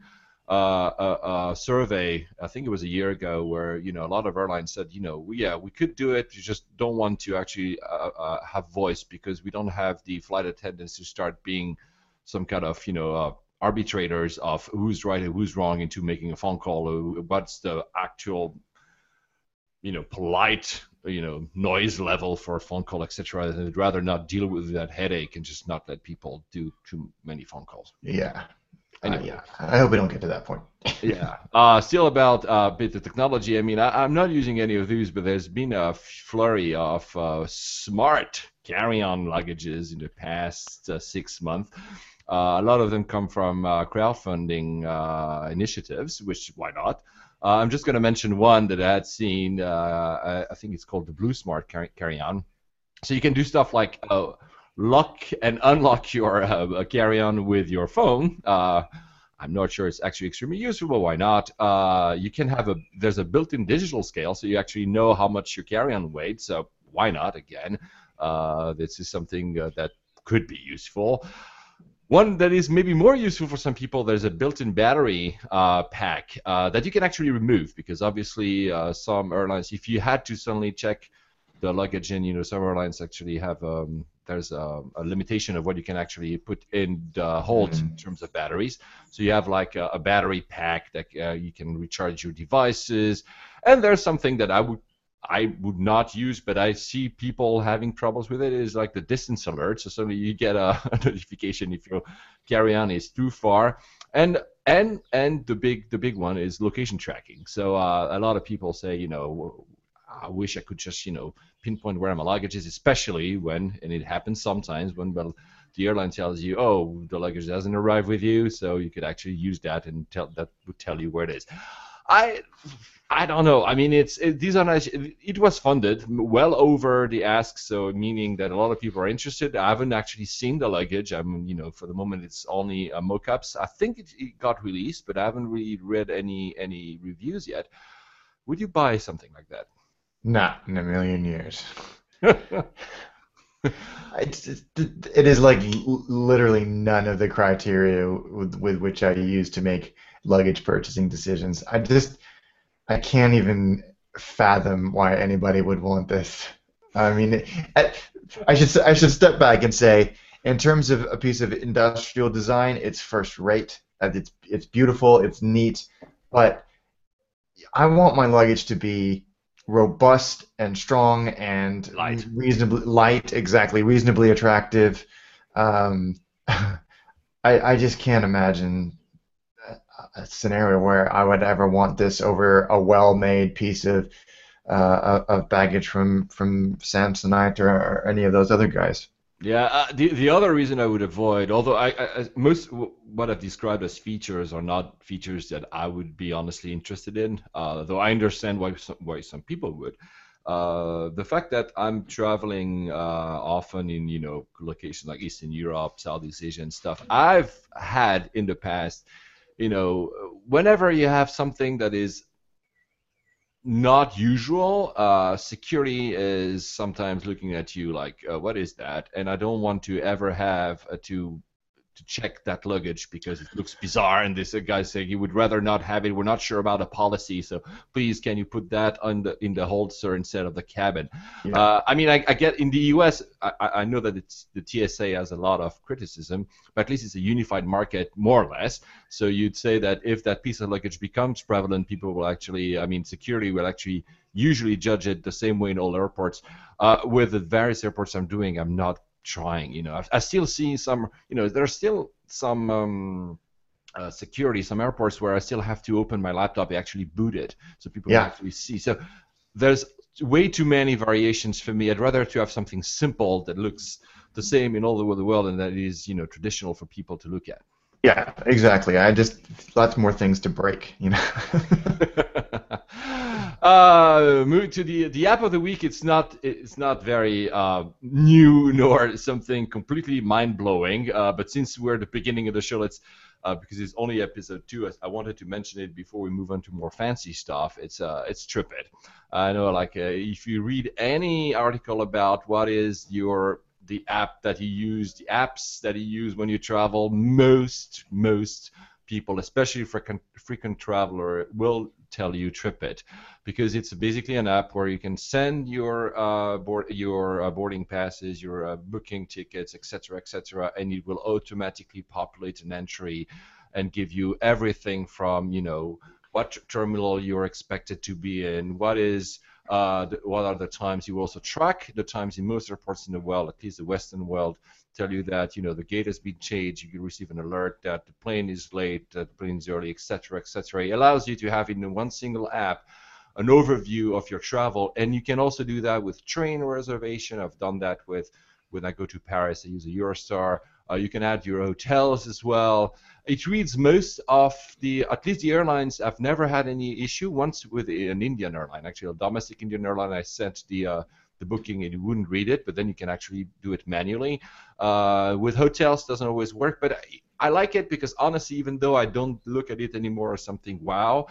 uh, a, a, survey, I think it was a year ago, where you know a lot of airlines said, you know, yeah, we could do it, we just don't want to actually uh, uh, have voice because we don't have the flight attendants to start being some kind of you know uh, arbitrators of who's right and who's wrong into making a phone call, or what's the actual you know polite you know noise level for a phone call, etc. they'd rather not deal with that headache and just not let people do too many phone calls. Yeah, Anyway. Uh, yeah, I hope we don't get to that point. yeah. Uh, still about uh, bit of technology. I mean, I, am not using any of these, but there's been a flurry of uh, smart carry-on luggages in the past uh, six months. Uh, a lot of them come from uh, crowdfunding initiatives, which why not? I'm just going to mention one that I had seen. I, I, think it's called the Bluesmart carry-on. So you can do stuff like lock and unlock your uh, carry-on with your phone. Uh, I'm not sure it's actually extremely useful, but why not? Uh, you can have a there's a built-in digital scale, so you actually know how much your carry-on weighs. So why not? Again, uh, this is something uh, that could be useful. One that is maybe more useful for some people, there's a built-in battery uh, pack uh, that you can actually remove because obviously uh, some airlines, if you had to suddenly check the luggage in, you know, some airlines actually have um, there's a, a, limitation of what you can actually put in the hold mm-hmm. in terms of batteries. So you have like a, a battery pack that uh, you can recharge your devices. And there's something that I would I would not use, but I see people having troubles with it. Is like the distance alert. So suddenly you get a, a notification if your carry-on is too far. And and and the big the big one is location tracking. So uh, a lot of people say, you know, I wish I could just, you know, pinpoint where my luggage is, especially when, and it happens sometimes when, well, the airline tells you, oh, the luggage doesn't arrive with you, so you could actually use that and tell that would tell you where it is. I, I don't know. I mean, it's it, these are nice. It, it, was funded well over the ask, so meaning that a lot of people are interested. I haven't actually seen the luggage. I'm, you know, for the moment, it's only uh, mock-ups. I think it, it got released, but I haven't really read any any reviews yet. Would you buy something like that? Not in a million years. it's, it is like literally none of the criteria with, with which I use to make luggage purchasing decisions. I just I can't even fathom why anybody would want this. I mean, I, I should I should step back and say, in terms of a piece of industrial design, it's first rate. It's it's beautiful, it's neat, but I want my luggage to be robust and strong and light. reasonably light, exactly, reasonably attractive. Um, I, I just can't imagine a scenario where I would ever want this over a well-made piece of uh, of baggage from from Samsonite or, or any of those other guys. Yeah, uh, the the other reason I would avoid, although I, I, most what I've described as features are not features that I would be honestly interested in, uh, though I understand why some, why some people would. Uh, the fact that I'm traveling uh, often in you know locations like Eastern Europe, Southeast Asia, and stuff, I've had in the past, you know, whenever you have something that is not usual. Uh, security is sometimes looking at you like, uh, what is that? And I don't want to ever have uh, to to check that luggage because it looks bizarre. And this guy saying he would rather not have it. We're not sure about a policy, so please can you put that on the in the holster instead of the cabin? Yeah. Uh, I mean, I, I, get in the U.S. I, I know that it's, the TSA has a lot of criticism, but at least it's a unified market more or less. So you'd say that if that piece of luggage becomes prevalent, people will actually, I mean, security will actually usually judge it the same way in all airports. Uh, with the various airports I'm doing, I'm not trying. You know, I, I still see some. You know, there's still some. Um, uh, security, some airports where I still have to open my laptop, and actually boot it, so people yeah. can actually see. So there's way too many variations for me. I'd rather to have something simple that looks the same in all over the world and that is, you know, traditional for people to look at. Yeah, exactly. I just lots more things to break, you know. uh, move to the the app of the week. It's not it's not very uh, new nor something completely mind blowing. Uh, but since we're at the beginning of the show, let's uh, because it's only episode two. I, I, wanted to mention it before we move on to more fancy stuff. It's uh, it's TripIt. I know, like, uh, if you read any article about what is your the app that you use, the apps that you use when you travel, most most people, especially frequent frequent traveler, will tell you TripIt, because it's basically an app where you can send your uh, board your uh, boarding passes, your uh, booking tickets, etc., etc., and it will automatically populate an entry and give you everything from you know what terminal you're expected to be in, what is uh, what are the times you also track the times in most airports in the world, at least the Western world, tell you that you know the gate has been changed. You can receive an alert that the plane is late, that the plane is early, etc., etc. It allows you to have in one single app an overview of your travel, and you can also do that with train reservation. I've done that with when I go to Paris. I use a Eurostar. Uh, you can add your hotels as well. It reads most of the, at least the airlines. I've never had any issue. Once with an Indian airline, actually a domestic Indian airline, I sent the uh, the booking and you wouldn't read it, but then you can actually do it manually. Uh, with hotels, doesn't always work, but I, I, like it because honestly, even though I don't look at it anymore as something wow,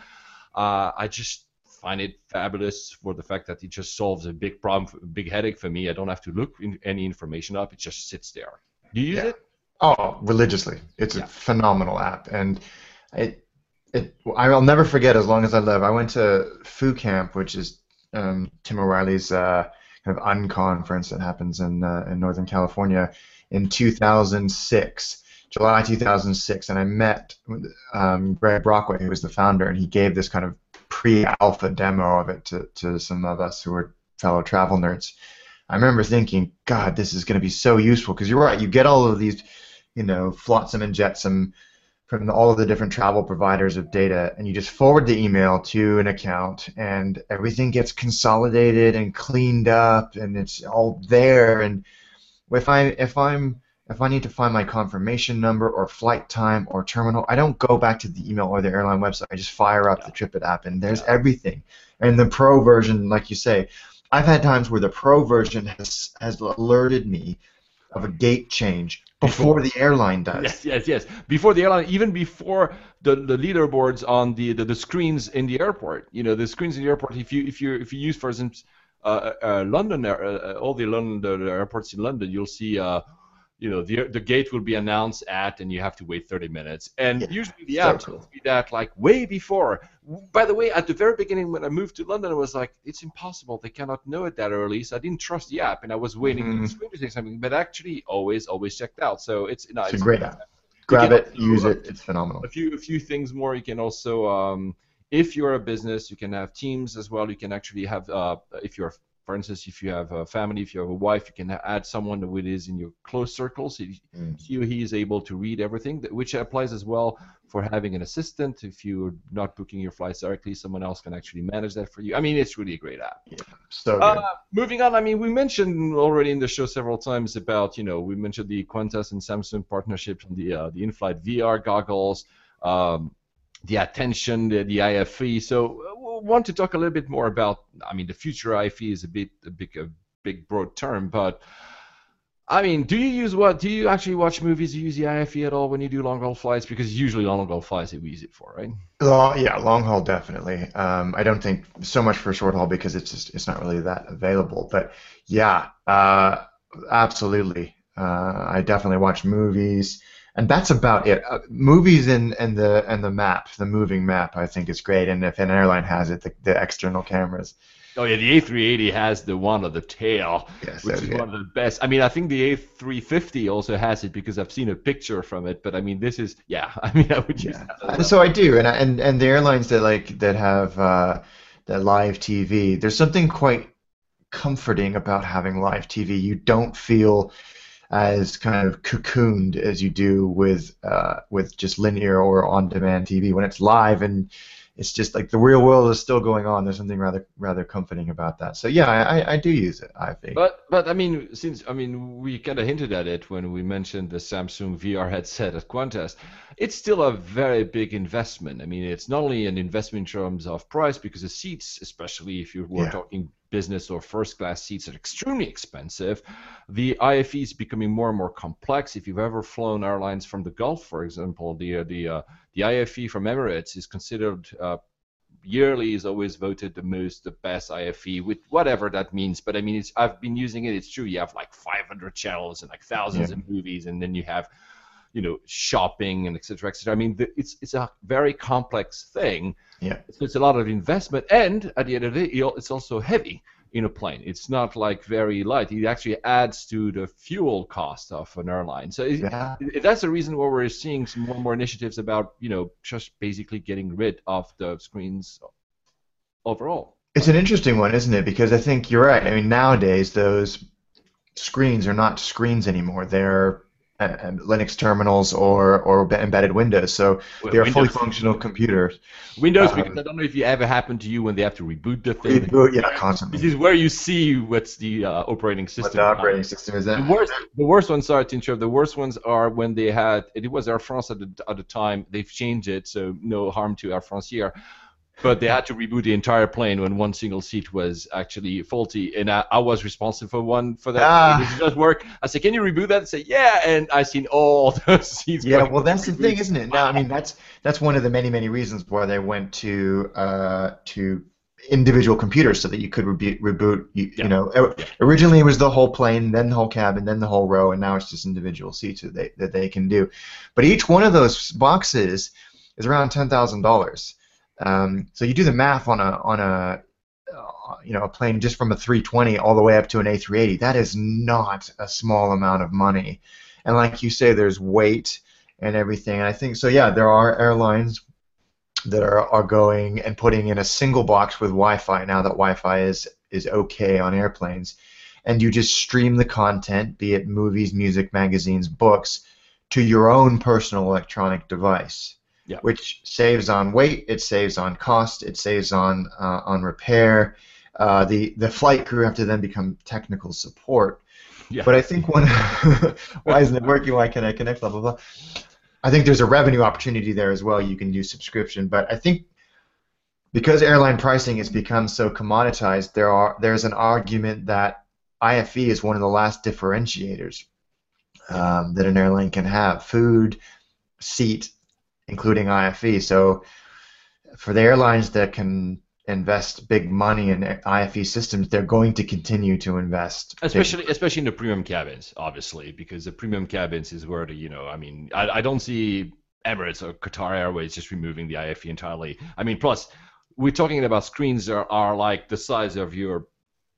uh, I just find it fabulous for the fact that it just solves a big problem, a big headache for me. I don't have to look in any information up; it just sits there. Do you use yeah. it? Oh, religiously. It's yeah. a phenomenal app, and it it I'll never forget as long as I live. I went to Foo Camp, which is um, Tim O'Reilly's uh, kind of unconference that happens in uh, in Northern California in 2006. July 2006, and I met um, Gregg Brockway, who was the founder, and he gave this kind of pre-alpha demo of it to, to some of us who were fellow travel nerds. I remember thinking, God, this is going to be so useful because you're right. You get all of these you know, flotsam and jetsam from all of the different travel providers of data, and you just forward the email to an account, and everything gets consolidated and cleaned up, and it's all there. And if I if I'm if I need to find my confirmation number or flight time or terminal, I don't go back to the email or the airline website. I just fire up yeah. the TripIt app, and there's yeah. everything. And the pro version, like you say, I've had times where the pro version has has alerted me of a gate change before, the airline does. Yes, yes, yes. Before the airline, even before the, the leaderboards on the, the, the screens in the airport. You know, the screens in the airport. If you if you if you use, for instance, uh, uh, uh London, uh, all the London the airports in London, you'll see uh, you know the the gate will be announced at and you have to wait 30 minutes. And yeah, usually the app so cool. that like way before. By the way at the very beginning when i moved to london i was like it's impossible. They cannot know it that early so i didn't trust the app and i was waiting mm-hmm. to say something but actually always always checked out so it's no, it's, it's a great app. Grab it use it it's phenomenal. a few a few things more. You can also um, if you're a business you can have teams as well. You can actually have uh, if you're for instance, if you have a family, if you have a wife, you can add someone who is in your close circle, so mm. he or he is able to read everything, which applies as well for having an assistant. If you're not booking your flights directly, someone else can actually manage that for you. I mean, it's really a great app. Yeah, so uh, moving on, I mean, we mentioned already in the show several times about, you know, we mentioned the Qantas and Samsung partnerships on the uh, the in-flight VR goggles. Um, the attention, the, the IFE. So uh, want to talk a little bit more about. I mean, the future IFE is a bit a big a big broad term, but I mean, do you use what? Do you actually watch movies? You use the IFE at all when you do long haul flights? Because usually long haul flights that we use it for, right? Long, yeah, long haul definitely. Um, I don't think so much for short haul because it's just it's not really that available. But yeah, uh, absolutely. Uh, I definitely watch movies and that's about it. Uh, movies and, and the and the map, the moving map, I think is great. And if an airline has it, the, the external cameras. Oh yeah, the A380 has the one of the tail, yes, which is one of the best. I mean, I think the A350 also has it because I've seen a picture from it. But I mean, this is yeah. I mean, I would use yeah. that. So I do, and and and the airlines that like that have uh, that live TV. There's something quite comforting about having live TV. You don't feel as kind of cocooned as you do with uh, with just linear or on-demand TV. When it's live and it's just like the real world is still going on. There's something rather rather comforting about that. So yeah, I, I do use it. I think. But but I mean, since I mean we kind of hinted at it when we mentioned the Samsung VR headset at Qantas, it's still a very big investment. I mean, it's not only an investment in terms of price because the seats, especially if you were yeah. talking business or first class seats are extremely expensive. The IFE is becoming more and more complex. If you've ever flown airlines from the Gulf, for example, the the uh, the IFE from Emirates is considered uh, yearly is always voted the most the best IFE with whatever that means. But I mean, it's I've been using it. It's true. You have like 500 channels and like thousands yeah. of movies, and then you have you know, shopping and etc. cetera, et cetera. I mean, the, it's it's a very complex thing. Yeah. So it's a lot of investment, and at the end of the day, it's also heavy in a plane. It's not like very light. It actually adds to the fuel cost of an airline. So it, Yeah. it- that's the reason why we're seeing some more and more initiatives about you know just basically getting rid of the screens overall. It's an interesting one, isn't it? Because I think you're right. I mean, nowadays those screens are not screens anymore. They're uh, Linux terminals or or embedded Windows. So they're fully functional computers. Windows um, because I don't know if you ever happened to you when they have to reboot the thing. Reboot, yeah, constantly. This is where you see what's the uh, operating What system. the operating system is The worst, the worst ones, sorry to interrupt, the worst ones are when they had, it was Air France at the, at the time, they've changed it, so no harm to Air France here, but they had to reboot the entire plane when one single seat was actually faulty, and I, I was responsible for one for that. Ah. It doesn't work. I said, can you reboot that? They say, yeah, and I seen all those seats. Yeah, well, that's the thing, isn't it? Now, I mean, that's that's one of the many many reasons why they went to uh, to individual computers so that you could reboot. reboot you, Yeah. you know, originally it was the whole plane, then the whole cabin, then the whole row, and now it's just individual seats that they that they can do. But each one of those boxes is around ten thousand dollars. Um, so you do the math on a on a uh, you know a plane just from a 320 all the way up to an A380. That is not a small amount of money. And like you say, there's weight and everything. And I think so. Yeah, there are airlines that are, are going and putting in a single box with Wi-Fi now that Wi-Fi is is okay on airplanes, and you just stream the content, be it movies, music, magazines, books, to your own personal electronic device. Yeah. Which saves on weight, it saves on cost, it saves on uh, on repair. Uh, the the flight crew have to then become technical support. Yeah. But I think one, why isn't it working? Why can't I connect? Blah blah blah. I think there's a revenue opportunity there as well. You can do subscription, but I think because airline pricing has become so commoditized, there are there's an argument that IFE is one of the last differentiators um, that an airline can have: food, seat, including IFE. So for the airlines that can invest big money in IFE systems, they're going to continue to invest. big Especially, especially in the premium cabins, obviously, because the premium cabins is where the, you know, I mean, I, I don't see Emirates or Qatar Airways just removing the IFE entirely. I mean, plus, we're talking about screens that are, are like the size of your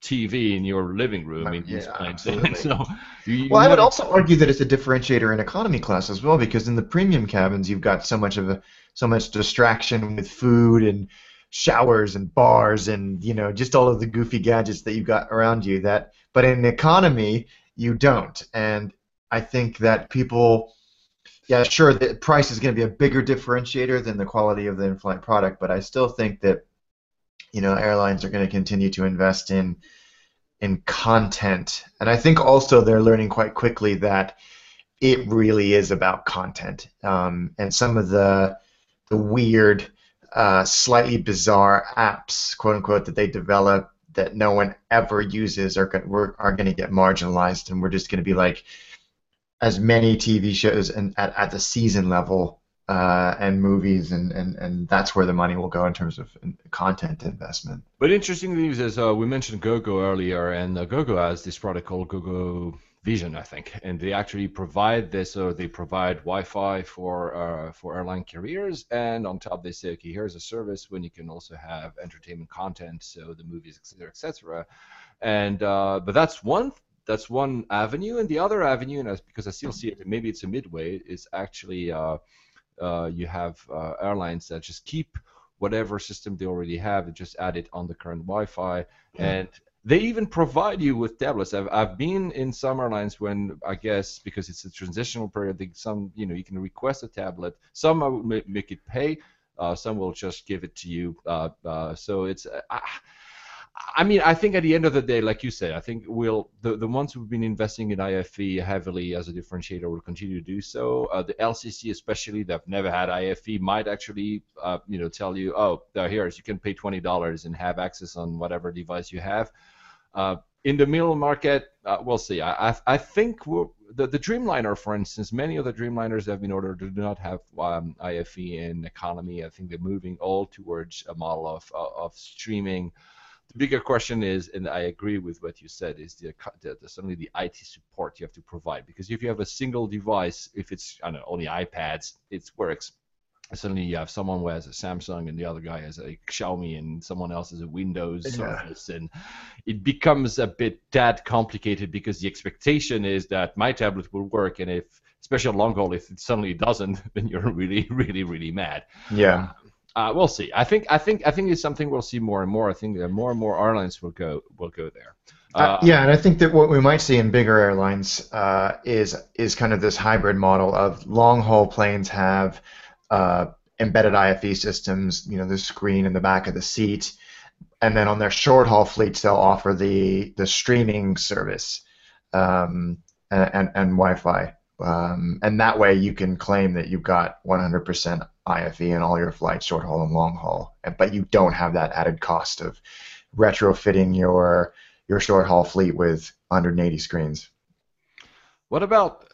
TV in your living room in these Yeah, planes. absolutely. so, you, you Well, I would also argue that it's a differentiator in economy class as well, because in the premium cabins you've got so much of a so much distraction with food and showers and bars and you know just all of the goofy gadgets that you've got around you. That, but in economy you don't, and I think that people, yeah, sure, the price is going to be a bigger differentiator than the quality of the in-flight product, but I still think that you know airlines are going to continue to invest in in content. And I think also they're learning quite quickly that it really is about content. Um, and some of the the weird, uh, slightly bizarre apps, quote unquote, that they develop that no one ever uses are we're- are going to get marginalized, and we're just going to be like as many TV shows and at, at the season level uh, and movies, and, and, and that's where the money will go in terms of content investment. But interesting news is uh, we mentioned GoGo earlier, and uh, GoGo has this product called GoGo Vision, I think, and they actually provide this, or they provide Wi-Fi for uh, for airline carriers, and on top they say, okay, here's a service when you can also have entertainment content, so the movies, etc., etc. And uh, but that's one that's one avenue, and the other avenue, and because I still see it, maybe it's a midway, is actually uh, uh, you have uh, airlines that just keep whatever system they already have and just add it on the current Wi-Fi. And they even provide you with tablets. I've, I've been in some airlines when I guess because it's a transitional period, they, some you know you can request a tablet. Some will make it pay. Uh, some will just give it to you. Uh, uh, so it's. Uh, I, mean, I think at the end of the day, like you said, I think we'll the, the ones who've been investing in IFE heavily as a differentiator will continue to do so. Uh, the LCC, especially, that have never had IFE, might actually, uh, you know, tell you, oh, there, here's you can pay twenty dollars and have access on whatever device you have. Uh, in the middle market, uh, we'll see. I, I, I think the the Dreamliner, for instance, many of the Dreamliners that have been ordered do not have um, IFE in economy. I think they're moving all towards a model of of streaming the bigger question is, and I agree with what you said, is the, the, the certainly the IT support you have to provide because if you have a single device, if it's I don't know only iPads, it works. Suddenly you have someone who has a Samsung and the other guy has a Xiaomi and someone else has a Windows Yeah. Surface and it becomes a bit that complicated because the expectation is that my tablet will work and if especially on long haul if it suddenly doesn't then you're really really really mad. Yeah. Uh, we'll see. I think I think I think it's something we'll see more and more. I think that more and more airlines will go will go there. Uh, yeah, and I think that what we might see in bigger airlines uh, is is kind of this hybrid model of long haul planes have uh, embedded IFE systems, you know, the screen in the back of the seat, and then on their short haul fleets they'll offer the the streaming service um, and, and and Wi-Fi, um, and that way you can claim that you've got 100% IFE in all your flights, short haul and long haul, but you don't have that added cost of retrofitting your your short haul fleet with 180 screens. What about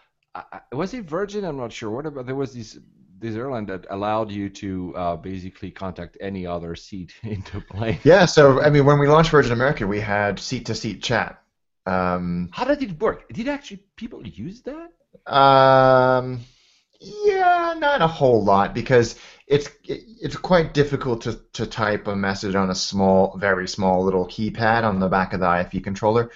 was it Virgin? I'm not sure. What about there was this this airline that allowed you to uh, basically contact any other seat in the plane. Yeah, so I mean, when we launched Virgin America, we had seat to seat chat. Um, How did it work? Did actually people use that? um, yeah, not a whole lot because it's it, it's quite difficult to, to type a message on a small, very small little keypad on the back of the IFE controller.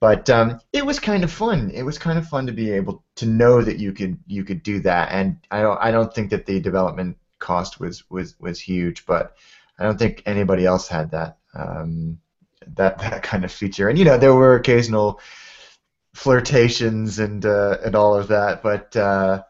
But um, it was kind of fun. It was kind of fun to be able to know that you could you could do that. And I don't I don't think that the development cost was was was huge, but I don't think anybody else had that um, that that kind of feature. And you know there were occasional flirtations and uh, and all of that, but uh,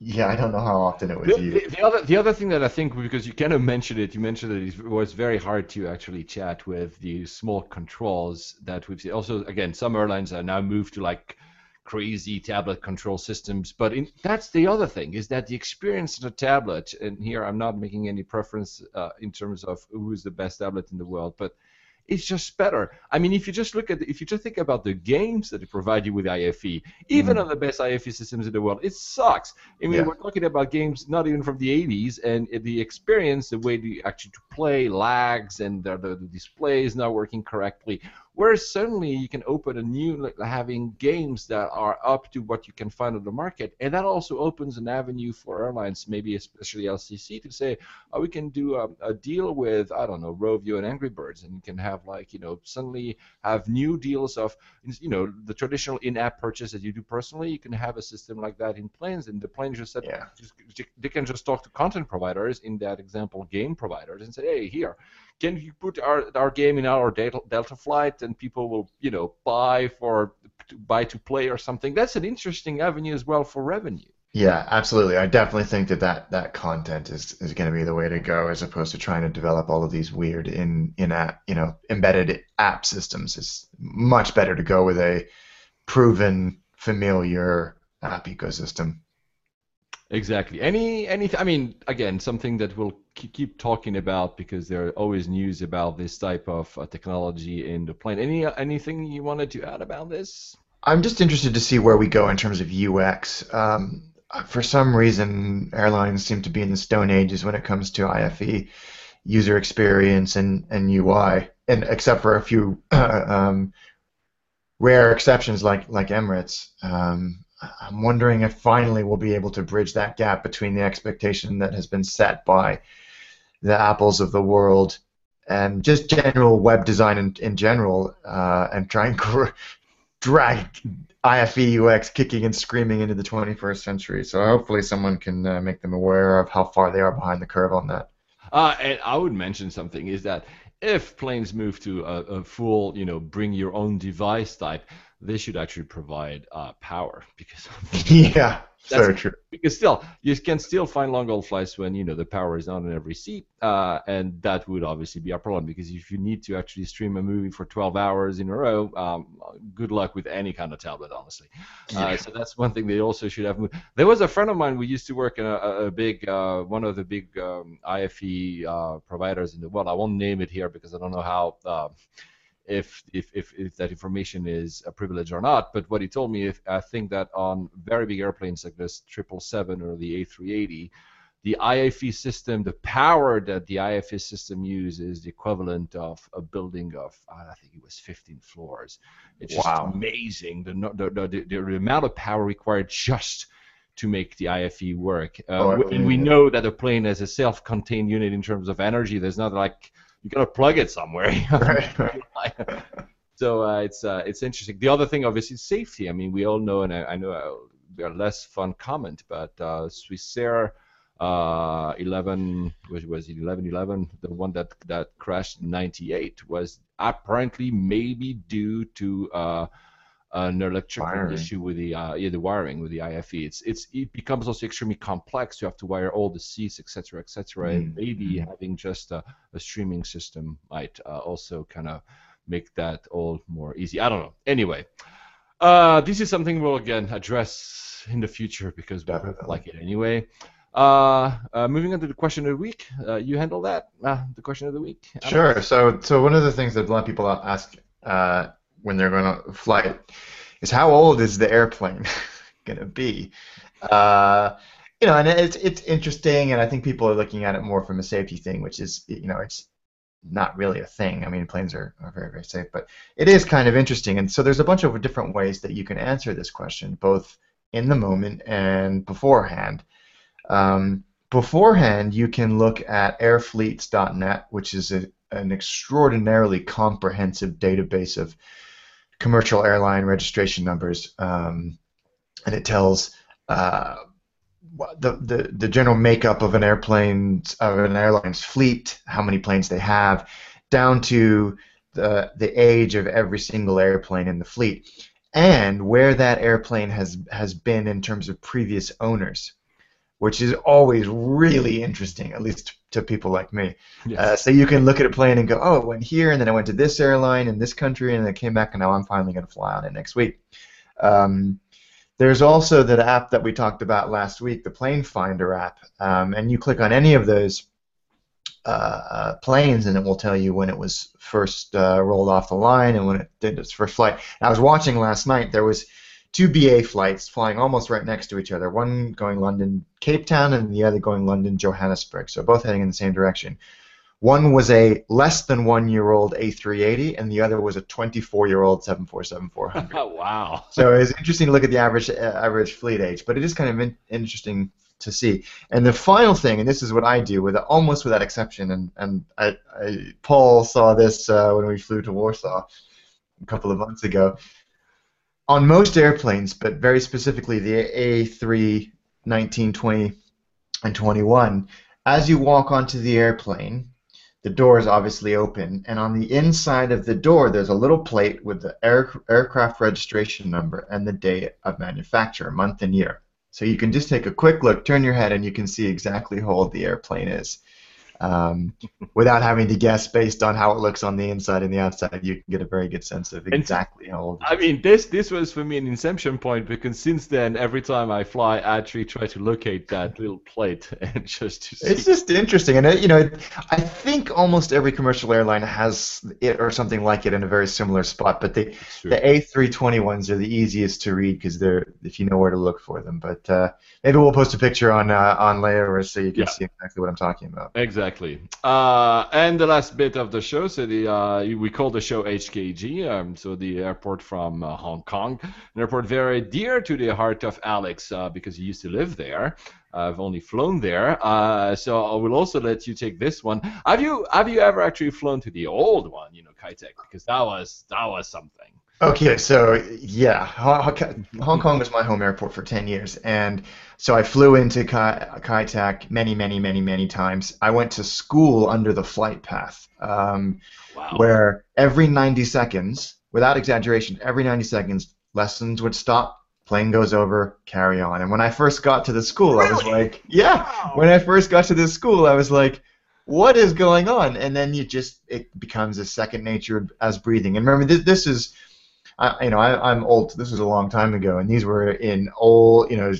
yeah, I don't know how often it was The, used. the, the other the other thing that I think because you kind of mentioned it, you mentioned that it was very hard to actually chat with the small controls that we've seen. Also, again, some airlines are now moved to like crazy tablet control systems, but in, that's the other thing is that the experience in a tablet, and here I'm not making any preference uh, in terms of who is the best tablet in the world, but it's just better. I mean, if you just look at, if you just think about the games that they provide you with IFE, even Mhm. on the best IFE systems in the world, it sucks. I mean, Yeah. we're talking about games not even from the 80s, and the experience, the way the actually to play lags, and the, the, the display is not working correctly. Whereas suddenly you can open a new, like, having games that are up to what you can find on the market, and that also opens an avenue for airlines, maybe especially LCC, to say, oh, we can do a, a deal with, I don't know, Rovio and Angry Birds, and you can have like, you know, suddenly have new deals of, you know, the traditional in-app purchase that you do personally. You can have a system like that in planes, and the planes just said, Yeah. just, they can just talk to content providers in that example, game providers, and say, hey, here, can you put our our game in our Delta, Delta flight, and people will, you know, buy for buy to play or something. That's an interesting avenue as well for revenue. Yeah, absolutely. I definitely think that that, that content is, is going to be the way to go as opposed to trying to develop all of these weird in in app, you know, embedded app systems. It's much better to go with a proven, familiar app ecosystem. Exactly. Any any I mean again something that we'll keep, talking about because there are always news about this type of uh, technology in the plane. Any anything you wanted to add about this? I'm just interested to see where we go in terms of UX. Um, for some reason, airlines seem to be in the stone ages when it comes to IFE user experience and, and UI, and except for a few um, rare exceptions like like Emirates. Um, I'm wondering if finally we'll be able to bridge that gap between the expectation that has been set by the Apples of the world and just general web design in, in general, uh, and try and drag IFE UX kicking and screaming into the 21st century. So hopefully someone can uh, make them aware of how far they are behind the curve on that. Uh, and I would mention something is that if planes move to a, a full, you know, bring your own device type, they should actually provide uh, power because yeah, That's- true. because still you can still find long haul flights when you know the power is not in every seat, uh, and that would obviously be a problem because if you need to actually stream a movie for 12 hours in a row, um, good luck with any kind of tablet, honestly. Uh, so that's one thing they also should have. Moved. There was a friend of mine. We used to work in a, a big, uh, one of the big um, IFE uh, providers in the world. I won't name it here because I don't know how. If, if, if, if that information is a privilege or not, but what he told me, if, I think that on very big airplanes like this 777 or the A380, the IFE system, the power that the IFE system uses, is the equivalent of a building of I think it was 15 floors. It's wow. just amazing the, the, the, the amount of power required just to make the IFE work. Uh, oh, and we know that a plane is a self-contained unit in terms of energy. There's not like you gotta plug it somewhere. right, so uh, it's uh, it's interesting. The other thing, obviously, is safety. I mean, we all know, and I, I know uh, a less fun comment, but uh, Swissair uh, 11 which was it 11 11 the one that that crashed in 98 was apparently maybe due to uh, an electrical wiring. issue with the uh, yeah the wiring with the IFE. It's it's it becomes also extremely complex. You have to wire all the seats, etc., etc. And maybe mm. having just a, a, streaming system might uh, also kind of make that all more easy. I don't know. Anyway, uh, this is something we'll again address in the future because we like it anyway. Uh, uh, moving on to the question of the week, uh, you handle that. Uh, the question of the week. Sure. So, so one of the things that a lot of people ask uh, when they're going to fly is how old is the airplane going to be? Uh, you know, and it's it's interesting, and I think people are looking at it more from a safety thing, which is you know it's not really a thing. I mean, planes are, are very very safe, but it is kind of interesting, and so there's a bunch of different ways that you can answer this question, both in the moment and beforehand. Um, beforehand, you can look at airfleets.net, which is a, an extraordinarily comprehensive database of commercial airline registration numbers, um, and it tells uh, the, the the general makeup of an airplane of an airline's fleet, how many planes they have, down to the the age of every single airplane in the fleet, and where that airplane has has been in terms of previous owners which is always really interesting, at least to people like me. Yes. Uh, so you can look at a plane and go, oh, it went here, and then I went to this airline in this country, and then I came back, and now I'm finally going to fly on it next week. Um, there's also that app that we talked about last week, the Plane Finder app, um, and you click on any of those uh, planes, and it will tell you when it was first uh, rolled off the line and when it did its first flight. And I was watching last night. There was two BA flights flying almost right next to each other, one going London Cape Town and the other going London Johannesburg, so both heading in the same direction. One was a less than one year old A380, and the other was a 24 year old 747 400. wow. So it's interesting to look at the average uh, average fleet age, but it is kind of in, interesting to see. And the final thing, and this is what I do with almost without exception, and and I, I Paul saw this uh, when we flew to Warsaw a couple of months ago on most airplanes, but very specifically the A3, 19, 20, and 21, as you walk onto the airplane, the door is obviously open, and on the inside of the door, there's a little plate with the air, aircraft registration number and the date of manufacture, month and year. So you can just take a quick look, turn your head, and you can see exactly how old the airplane is um, without having to guess based on how it looks on the inside and the outside. You can get a very good sense of exactly and, how old. I mean, this this was for me an inception point because since then, every time I fly, I actually try to locate that little plate and just to see. It's just interesting, and it, you know, I think almost every commercial airline has it or something like it in a very similar spot. But the the A320 ones are the easiest to read because they're if you know where to look for them. But uh, maybe we'll post a picture on uh, on layer so you can yeah. see exactly what I'm talking about. Exactly. Exactly. Uh, and the last bit of the show, so the uh, we call the show HKG, um, so the airport from uh, Hong Kong, an airport very dear to the heart of Alex uh, because he used to live there. I've only flown there, uh, so I will also let you take this one. Have you have you ever actually flown to the old one, you know, Kai Tak? Because that was that was something. Okay, so yeah, Hong Kong was my home airport for 10 years, and so I flew into Kai, Kai Tak many, many, many, many times. I went to school under the flight path, um, wow. where every 90 seconds, without exaggeration, every 90 seconds, lessons would stop, plane goes over, carry on. And when I first got to the school, really? I was like, yeah. Wow. When I first got to the school, I was like, what is going on? And then you just it becomes a second nature as breathing. And remember, this, this is I, you know, I, I'm old. This was a long time ago, and these were in old, you know,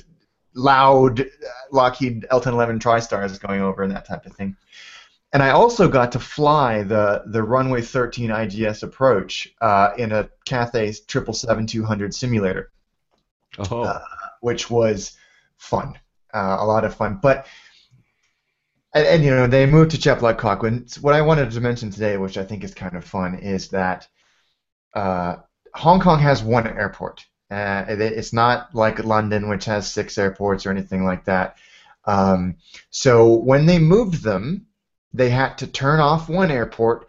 loud Lockheed L1011 TriStars going over and that type of thing. And I also got to fly the the runway 13 IGS approach uh, in a Cathay 777-200 simulator, oh. uh, which was fun, uh, a lot of fun. But and, and, you know they moved to Chek Lap Kok When what I wanted to mention today, which I think is kind of fun, is that uh, Hong Kong has one airport. Uh, it's not like London, which has six airports or anything like that. Um, so when they moved them, they had to turn off one airport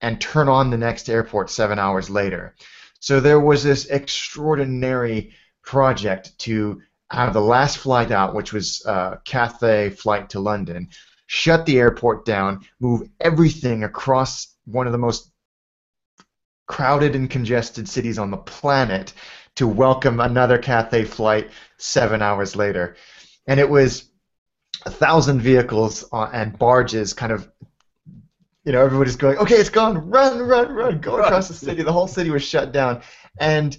and turn on the next airport seven hours later. So there was this extraordinary project to have the last flight out, which was uh, Cathay flight to London, shut the airport down, move everything across one of the most crowded and congested cities on the planet to welcome another Cathay flight seven hours later. And it was a thousand vehicles uh, and barges kind of you know, everybody's going, okay, it's gone, run, run, run, go across the city. The whole city was shut down. And,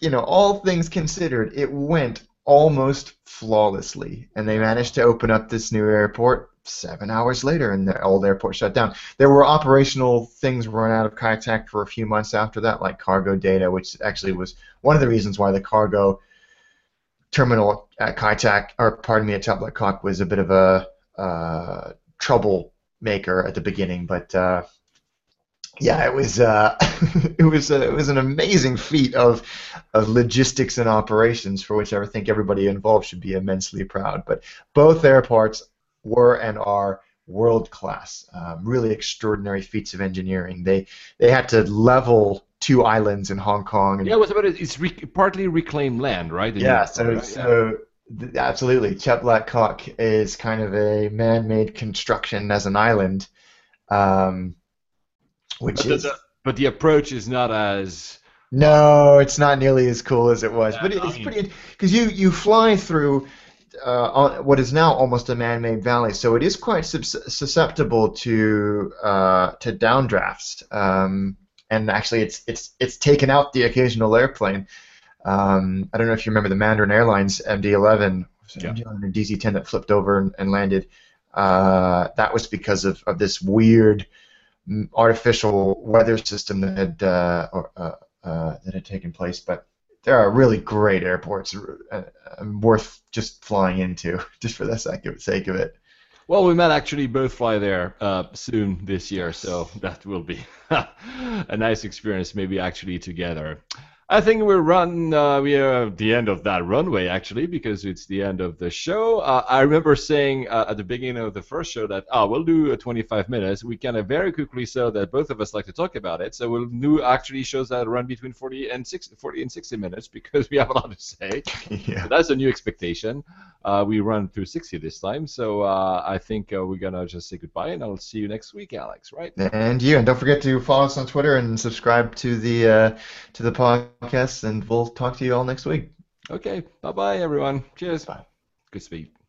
you know, all things considered, it went almost flawlessly. And they managed to open up this new airport seven hours later, and the old airport shut down. There were operational things run out of Kai Tak for a few months after that, like cargo data, which actually was one of the reasons why the cargo terminal at Kai Tak, or pardon me, at Chek Lap Kok was a bit of a uh, troublemaker at the beginning, but uh, yeah, it was uh, it was uh, it was an amazing feat of of logistics and operations for which I think everybody involved should be immensely proud. But both airports were and are world class, um, really extraordinary feats of engineering. They they had to level two islands in Hong Kong. And, yeah, what's about it? It's re- partly reclaimed land, right? The yeah, so right? so th- absolutely, Chek Lap Kok is kind of a man-made construction as an island. Um, which but is. The, but the approach is not as. No, it's not nearly as cool as it was, yeah, but it's pretty because you you fly through uh, what is now almost a man-made valley, so it is quite susceptible to uh, to downdrafts. Um, and actually, it's it's it's taken out the occasional airplane. Um, I don't know if you remember the Mandarin Airlines MD-11, yeah. MD-11 or DC-10 that flipped over and, and landed. Uh, that was because of, of this weird artificial weather system that had uh, or, uh, uh, that had taken place. But there are really great airports uh, worth just flying into, just for the sake of, sake of it. Well, we might actually both fly there uh, soon this year, so that will be a nice experience, maybe actually together. I think we're run. Uh, we are at the end of that runway actually because it's the end of the show. Uh, I remember saying uh, at the beginning of the first show that oh we'll do 25 minutes. We kind of very quickly saw that both of us like to talk about it, so we'll do actually shows that run between 40 and 60, 40 and 60 minutes because we have a lot to say. yeah. So that's a new expectation. Uh, we run through 60 this time, so uh, I think uh, we're gonna just say goodbye and I'll see you next week, Alex. Right? And you, and don't forget to follow us on Twitter and subscribe to the to the podcast podcast, and we'll talk to you all next week. Okay. Bye bye, everyone. Cheers. Bye. Good speak.